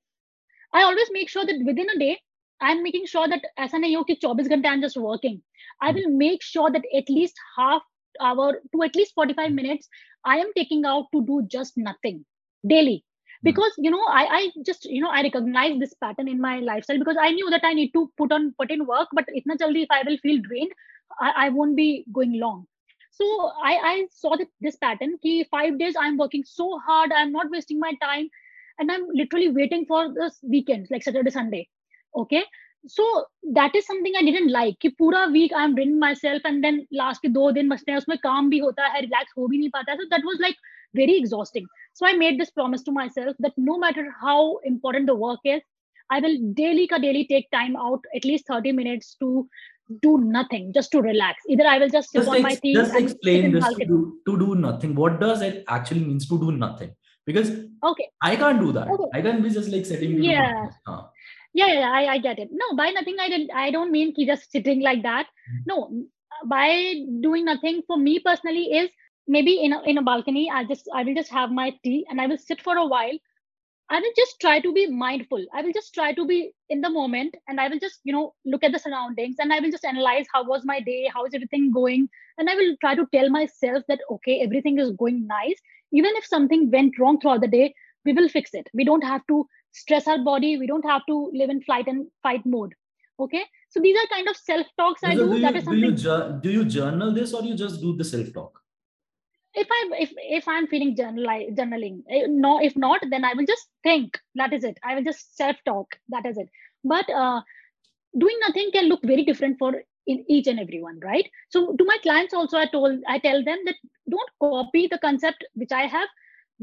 [SPEAKER 1] i always make sure that within a day i'm making sure that as an AO, 24 ghante i'm just working i will hmm. make sure that at least half hour to at least 45 hmm. minutes i am taking out to do just nothing daily hmm. because you know I, I just you know i recognize this pattern in my lifestyle because i knew that i need to put on put in work but itna jaldi if i will feel drained I, I won't be going long. So I, I saw that this pattern. Ki five days I'm working so hard, I'm not wasting my time, and I'm literally waiting for the weekends, like Saturday, Sunday Okay. So that is something I didn't like. कि पूरा week I'm draining myself and then last के दो दिन बचते हैं उसमें काम भी होता है relax हो भी नहीं पाता so that was like very exhausting so I made this promise to myself that no matter how important the work is I will daily ka daily take time out at least 30 minutes to do nothing just to relax either i will just sit just on ex- my feet
[SPEAKER 2] just explain this to do, to do nothing what does it actually means to do nothing because
[SPEAKER 1] okay
[SPEAKER 2] i can't do that okay. i can't be just like sitting
[SPEAKER 1] yeah huh. yeah yeah I, I get it no by nothing i didn't i don't mean ki just sitting like that mm-hmm. no by doing nothing for me personally is maybe in a, in a balcony i just i will just have my tea and i will sit for a while I will just try to be mindful. I will just try to be in the moment and I will just, you know, look at the surroundings and I will just analyze how was my day, how is everything going. And I will try to tell myself that, okay, everything is going nice. Even if something went wrong throughout the day, we will fix it. We don't have to stress our body. We don't have to live in flight and fight mode. Okay. So these are kind of self talks I do. do you, that is something.
[SPEAKER 2] Do you, do you journal this or you just do the self talk?
[SPEAKER 1] if i if if i'm feeling journal, journaling eh, no if not then i will just think that is it i will just self talk that is it but uh, doing nothing can look very different for in each and everyone right so to my clients also i told i tell them that don't copy the concept which i have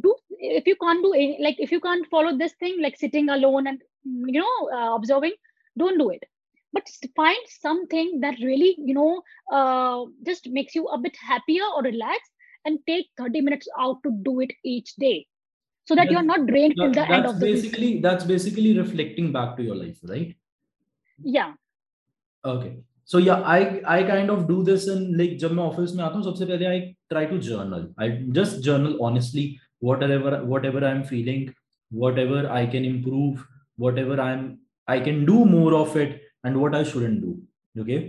[SPEAKER 1] do if you can't do any, like if you can't follow this thing like sitting alone and you know uh, observing don't do it but find something that really you know uh, just makes you a bit happier or relaxed and take 30 minutes out to do it each day so that you're not drained till the end of the
[SPEAKER 2] basically
[SPEAKER 1] week.
[SPEAKER 2] that's basically reflecting back to your life right
[SPEAKER 1] yeah
[SPEAKER 2] okay so yeah i i kind of do this in like जब मैं office में आता हूँ सबसे पहले I try to journal I just journal honestly whatever whatever I'm feeling whatever I can improve whatever I'm I can do more of it and what I shouldn't do okay?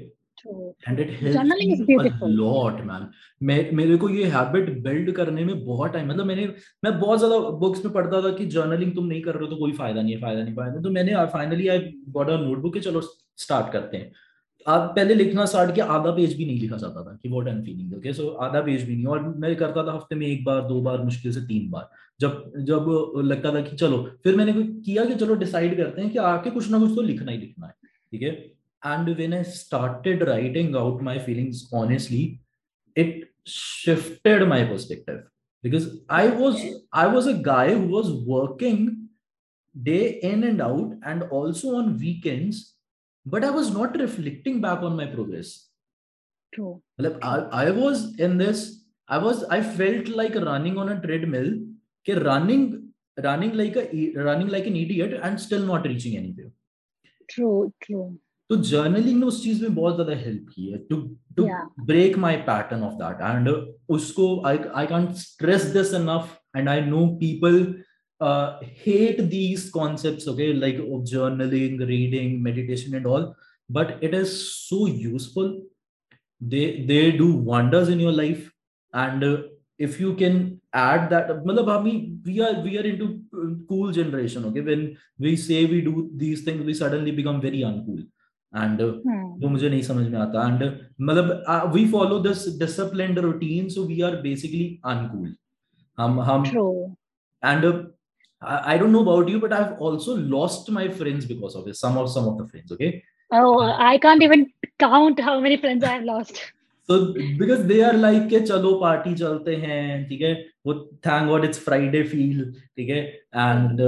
[SPEAKER 2] And it helps lot man मैं मेरे को ये habit build करने में बहुत time मतलब मैंने मैं बहुत ज़्यादा बुक्स में पढ़ता था कि जर्नलिंग तुम नहीं कर रहे हो तो कोई फ़ायदा नहीं है फ़ायदा नहीं फ़ायदा तो मैंने finally I got a notebook चलो स्टार्ट करते हैं। आप पहले लिखना स्टार्ट किया, आधा पेज भी नहीं लिखा जाता था कि what am feeling okay so आधा पेज भी नहीं। और मैं करता था हफ़्ते में एक बार, दो बार, मुश्किल से तीन बार। जब जब लगता था कि चलो, फिर मैंने किया कि चलो डिसाइड करते हैं कि आके कुछ ना कुछ तो लिखना ही लिखना है, ठीक है? And when I started writing out my feeling honestly it shifted my perspective because I was I was a guy was working day in and out and also on weekends but i was not reflecting back on my progress
[SPEAKER 1] true
[SPEAKER 2] like I, I was in this i was i felt like running on a treadmill okay, running running like a running like an idiot and still not reaching anywhere
[SPEAKER 1] true true
[SPEAKER 2] तो journaling ने उस चीज में बहुत ज्यादा help की है to to break my pattern of that and उसको I I can't stress this enough and I know people hate these concepts okay like of journaling reading meditation and all but it is so useful they they do wonders in your life and uh, if you can add that matlab, we are we are into cool generation okay when we say we do these things we suddenly become very uncool and hmm. वो मुझे नहीं समझ में आता and मतलब we follow this disciplined routine so we are basically uncool हम हम and uh, I, I don't know about you but i've also lost my friends because of this some of some of the friends okay
[SPEAKER 1] Oh, I can't even count how many friends I have lost.
[SPEAKER 2] So because they are like कि चलो party चलते हैं ठीक है वो thank God it's Friday feel ठीक है and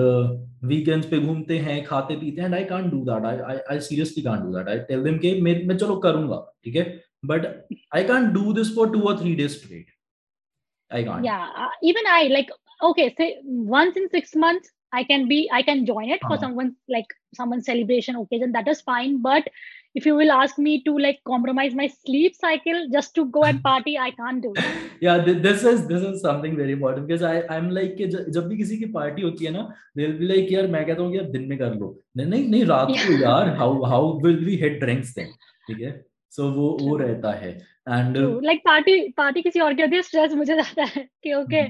[SPEAKER 2] weekends पे घूमते हैं खाते पीते हैं and I can't do that I I seriously can't do that I tell them कि मैं मैं चलो करूंगा ठीक है but I can't do this for to और three days straight I can't
[SPEAKER 1] Yeah, uh, even I like okay, say once in six months I can be I can join it for
[SPEAKER 2] Uh-huh.
[SPEAKER 1] someone's like someone's celebration occasion. That is fine. But if you will ask me to like compromise my sleep cycle just to go and party, I can't do it.
[SPEAKER 2] yeah th- this is this is something very important because i i'm like कि ज- जब भी किसी की party होती है ना they'll be like यार मैं कहता हूँ कि यार दिन में कर लो नहीं नहीं नहीं रात को यार how how will we hit drinks then ठीक है सो वो वो
[SPEAKER 1] अच्छा।
[SPEAKER 2] रहता है।
[SPEAKER 1] एंड लाइक पार्टी पार्टी किसी और के होती है स्ट्रेस मुझे जाता है कि
[SPEAKER 2] ओके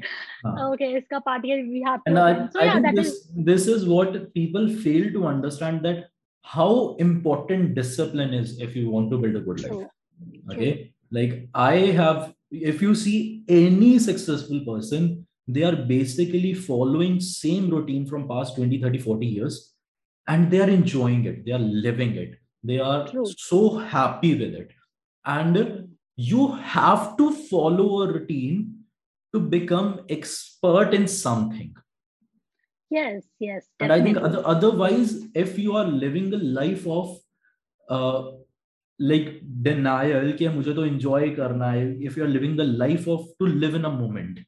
[SPEAKER 1] ओके इसका party we have to
[SPEAKER 2] I think this this is what people fail to understand that how important discipline is if you want to build a good life okay like I have if you see any successful person they are basically following same routine from past 20 30 40 years and they are enjoying it they are living it they are
[SPEAKER 1] True.
[SPEAKER 2] so happy with it and you have to follow a routine to become expert in something
[SPEAKER 1] yes yes definitely.
[SPEAKER 2] and i think other, otherwise if you are living a life of uh, like denial ki mujhe to enjoy karna hai if you are living the life of to live in a moment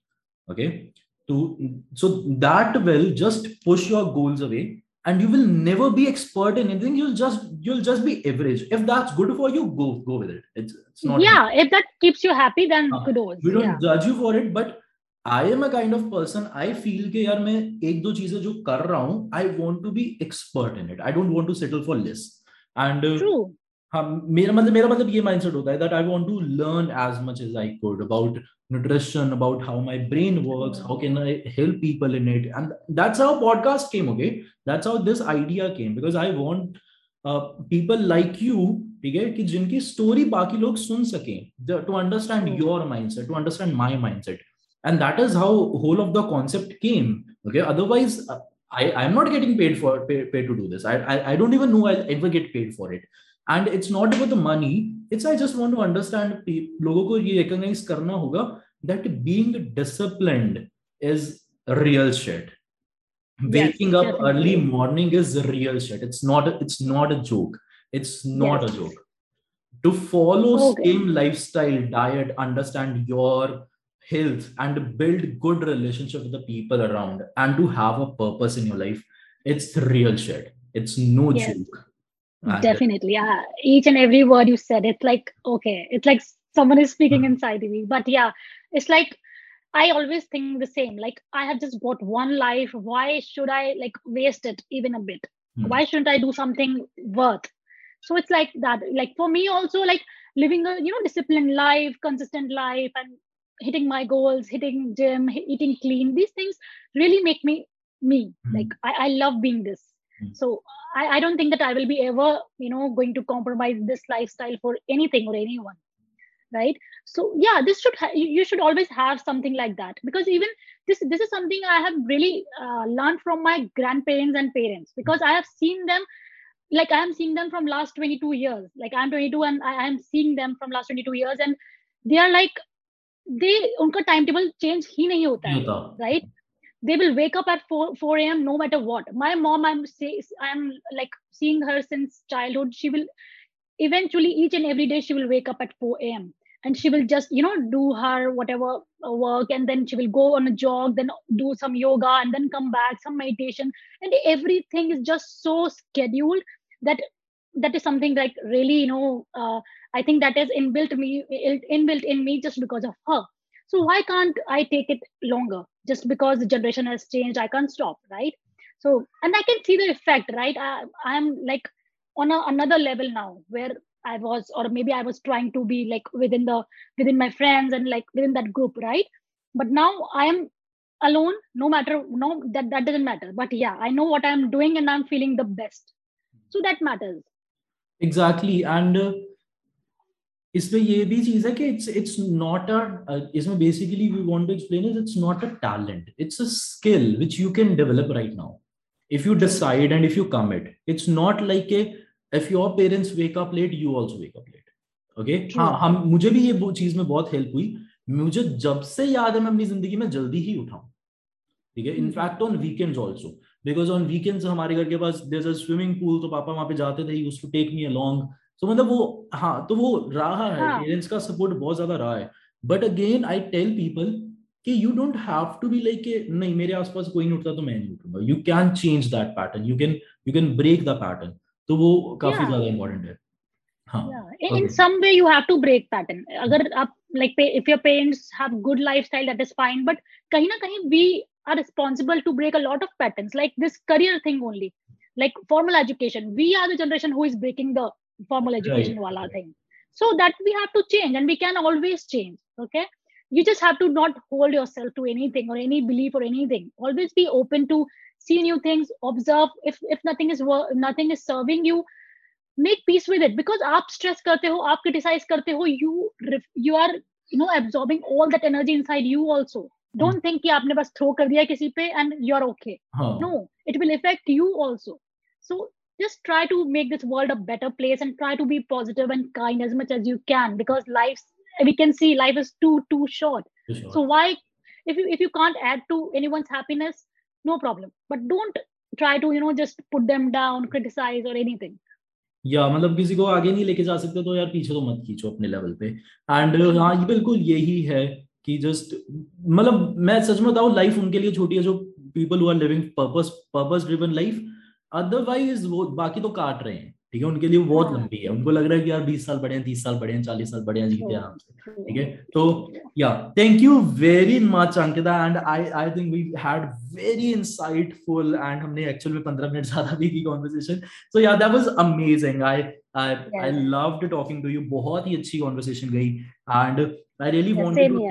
[SPEAKER 2] okay to so that will just push your goals away and you will never be expert in anything you'll just you'll just be average if that's good for you go go with it it's, it's not
[SPEAKER 1] yeah, if that keeps you happy, then
[SPEAKER 2] हाँ,
[SPEAKER 1] kudos.
[SPEAKER 2] we don't
[SPEAKER 1] Yeah.
[SPEAKER 2] judge you for it but I am a kind of person I feel कि यार मैं एक दो चीजें जो कर रहा हूँ I want to be expert in it I don't want to settle for less and uh,
[SPEAKER 1] True.
[SPEAKER 2] हाँ मेरा मतलब मेरा मतलब ये mindset होता है that I want to learn as much as I could about nutrition about how my brain works how can I help people in it and that's how podcast came okay that's how this idea came because I want uh, people like you ठीक है कि जिनकी story बाकी लोग सुन सकें to understand
[SPEAKER 1] True.
[SPEAKER 2] your mindset to understand my mindset and that is how whole of the concept came okay otherwise uh, i i'm not getting paid for pay, paid to do this I, I i don't even know i'll ever get paid for it and it's not about the money it's i just want to understand pe- लोगों को ये recognize करना होगा that being disciplined is real shit waking up
[SPEAKER 1] definitely.
[SPEAKER 2] early morning is real shit it's not it's not a joke it's not
[SPEAKER 1] Yes.
[SPEAKER 2] a joke to follow
[SPEAKER 1] Okay.
[SPEAKER 2] same lifestyle diet understand your health and build good relationship with the people around and to have a purpose in your life it's real shit it's no
[SPEAKER 1] Yes.
[SPEAKER 2] joke And-
[SPEAKER 1] Definitely. Yeah. Each and every word you said, it's like, okay, it's like someone is speaking
[SPEAKER 2] Mhm.
[SPEAKER 1] inside me. But yeah, it's like I always think the same. Like I have just got one life. Why should I like waste it even a bit?
[SPEAKER 2] Hmm.
[SPEAKER 1] Why shouldn't I do something worth? So it's like that. Like for me also, like living a you know disciplined life, consistent life, and hitting my goals, hitting gym, eating clean. These things really make me me.
[SPEAKER 2] Hmm.
[SPEAKER 1] Like I, I love being this.
[SPEAKER 2] Hmm.
[SPEAKER 1] So I, I don't think that I will be ever, you know, going to compromise this lifestyle for anything or anyone. Right. So yeah, this should ha- you you should always have something like that because even this this is something I have really uh, learned from my grandparents and parents because I have seen them like I am seeing them from last 22 years. Like I'm 22 and I am seeing them from last 22 years and they are like they उनका time table change ही नहीं होता
[SPEAKER 2] नहीं
[SPEAKER 1] है
[SPEAKER 2] होता
[SPEAKER 1] right They will wake up at 4 4 a.m no matter what. My mom i'm i'm like seeing her since childhood. She will eventually each and every day she will wake up at 4 a.m and she will just you know do her whatever uh, work and then she will go on a jog then do some yoga and then come back some meditation. And everything is just so scheduled that that is something like really you know uh, i think that is inbuilt me inbuilt in me just because of her so why can't i take it longer? Just because the generation has changed i can't stop right? So and i can see the effect right? I i'm like on a, another level now where i was or maybe i was trying to be like within the within my friends and like within that group right? But now i am alone no matter no that that doesn't matter. But yeah i know what i'm doing and i'm feeling the best. So that matters.
[SPEAKER 2] Exactly. And uh, इसमें ये भी चीज़ है कि it's it's not a इसमें basically we want to explain is it's not a talent it's a skill which you can develop right now if you decide and if you commit it's not like a if your parents wake up late you also wake up late. Okay okay? हाँ हम मुझे भी ये चीज़ में बहुत help हुई। मुझे जब से याद है मैं अपनी ज़िंदगी में जल्दी ही उठाऊं। ठीक है? In fact on weekends also because on weekends हमारे घर के पास देयर अ स्विमिंग पूल तो पापा वहाँ पे जाते थे used to take me along तो मतलब वो हाँ तो वो रहा है पेरेंट्स हाँ. का सपोर्ट बहुत ज़्यादा रहा है but again I tell people कि you don't have to be like नहीं मेरे आसपास कोई नहीं उठता तो मैं नहीं उठूँगा you can change that pattern you can you can break the pattern तो वो काफ़ी ज़्यादा इंपॉर्टेंट है
[SPEAKER 1] in some way you have to break pattern agar आप like if your parents have good lifestyle that is fine but kahin na kahin we are responsible to break a lot of patterns like this career thing only like formal education we are the generation who is breaking the formal education right. wala thing. So that we have to change and we can always change okay? You just have to not hold yourself to anything or any belief or anything. Always be open to see new things observe. If if nothing is nothing is serving you make peace with it. Because up stress karte ho aap criticize karte ho you you are you know absorbing all that energy inside you also. Don't hmm. think ki aapne bas throw kar diya kisi pe and you're okay.
[SPEAKER 2] Huh.
[SPEAKER 1] no it will affect you also. So just try to make this world a better place and try to be positive and kind as much as you can because life's we can see life is too too short. too short. so why if you if you can't add to anyone's happiness no problem but don't try to you know just put them down criticize or anything
[SPEAKER 2] या मतलब किसी को आगे नहीं लेके जा सकते तो यार पीछे तो मत खींचो अपने लेवल पे एंड हाँ ये बिल्कुल यही है कि जस्ट मतलब मैं सच में बताऊं लाइफ उनके लिए छोटी है जो people who are living purpose purpose driven life otherwise वो बाकी तो काट रहे हैं। ठीक है उनके लिए बहुत. लंबी है। उनको लग रहा है कि यार बीस साल बड़े हैं तीस साल बड़े हैं चालीस साल बड़े हैं जीते आराम से। ठीक है? तो yeah thank you very much Ankita. And I I think we had very insightful and हमने एक्चुअल में पंद्रह मिनट ज़्यादा भी की conversation so yeah that was amazing I I I loved talking to you बहुत ही अच्छी कॉन्वर्सेशन गई। And I really wanted to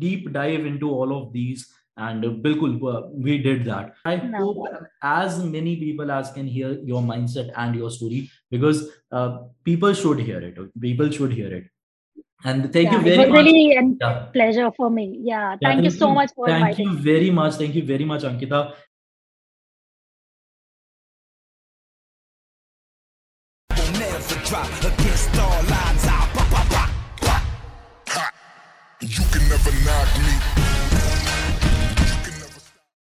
[SPEAKER 2] deep dive into all of these and uh, bilkul uh, we did that i no. hope as many people as can hear your mindset and your story because uh, people should hear it people should hear it and thank yeah, you very
[SPEAKER 1] it was
[SPEAKER 2] much
[SPEAKER 1] really a yeah. pleasure for me yeah, yeah thank, you so much for
[SPEAKER 2] thank
[SPEAKER 1] inviting.
[SPEAKER 2] you very much thank you very much ankita drop against all odds. You can never knock me.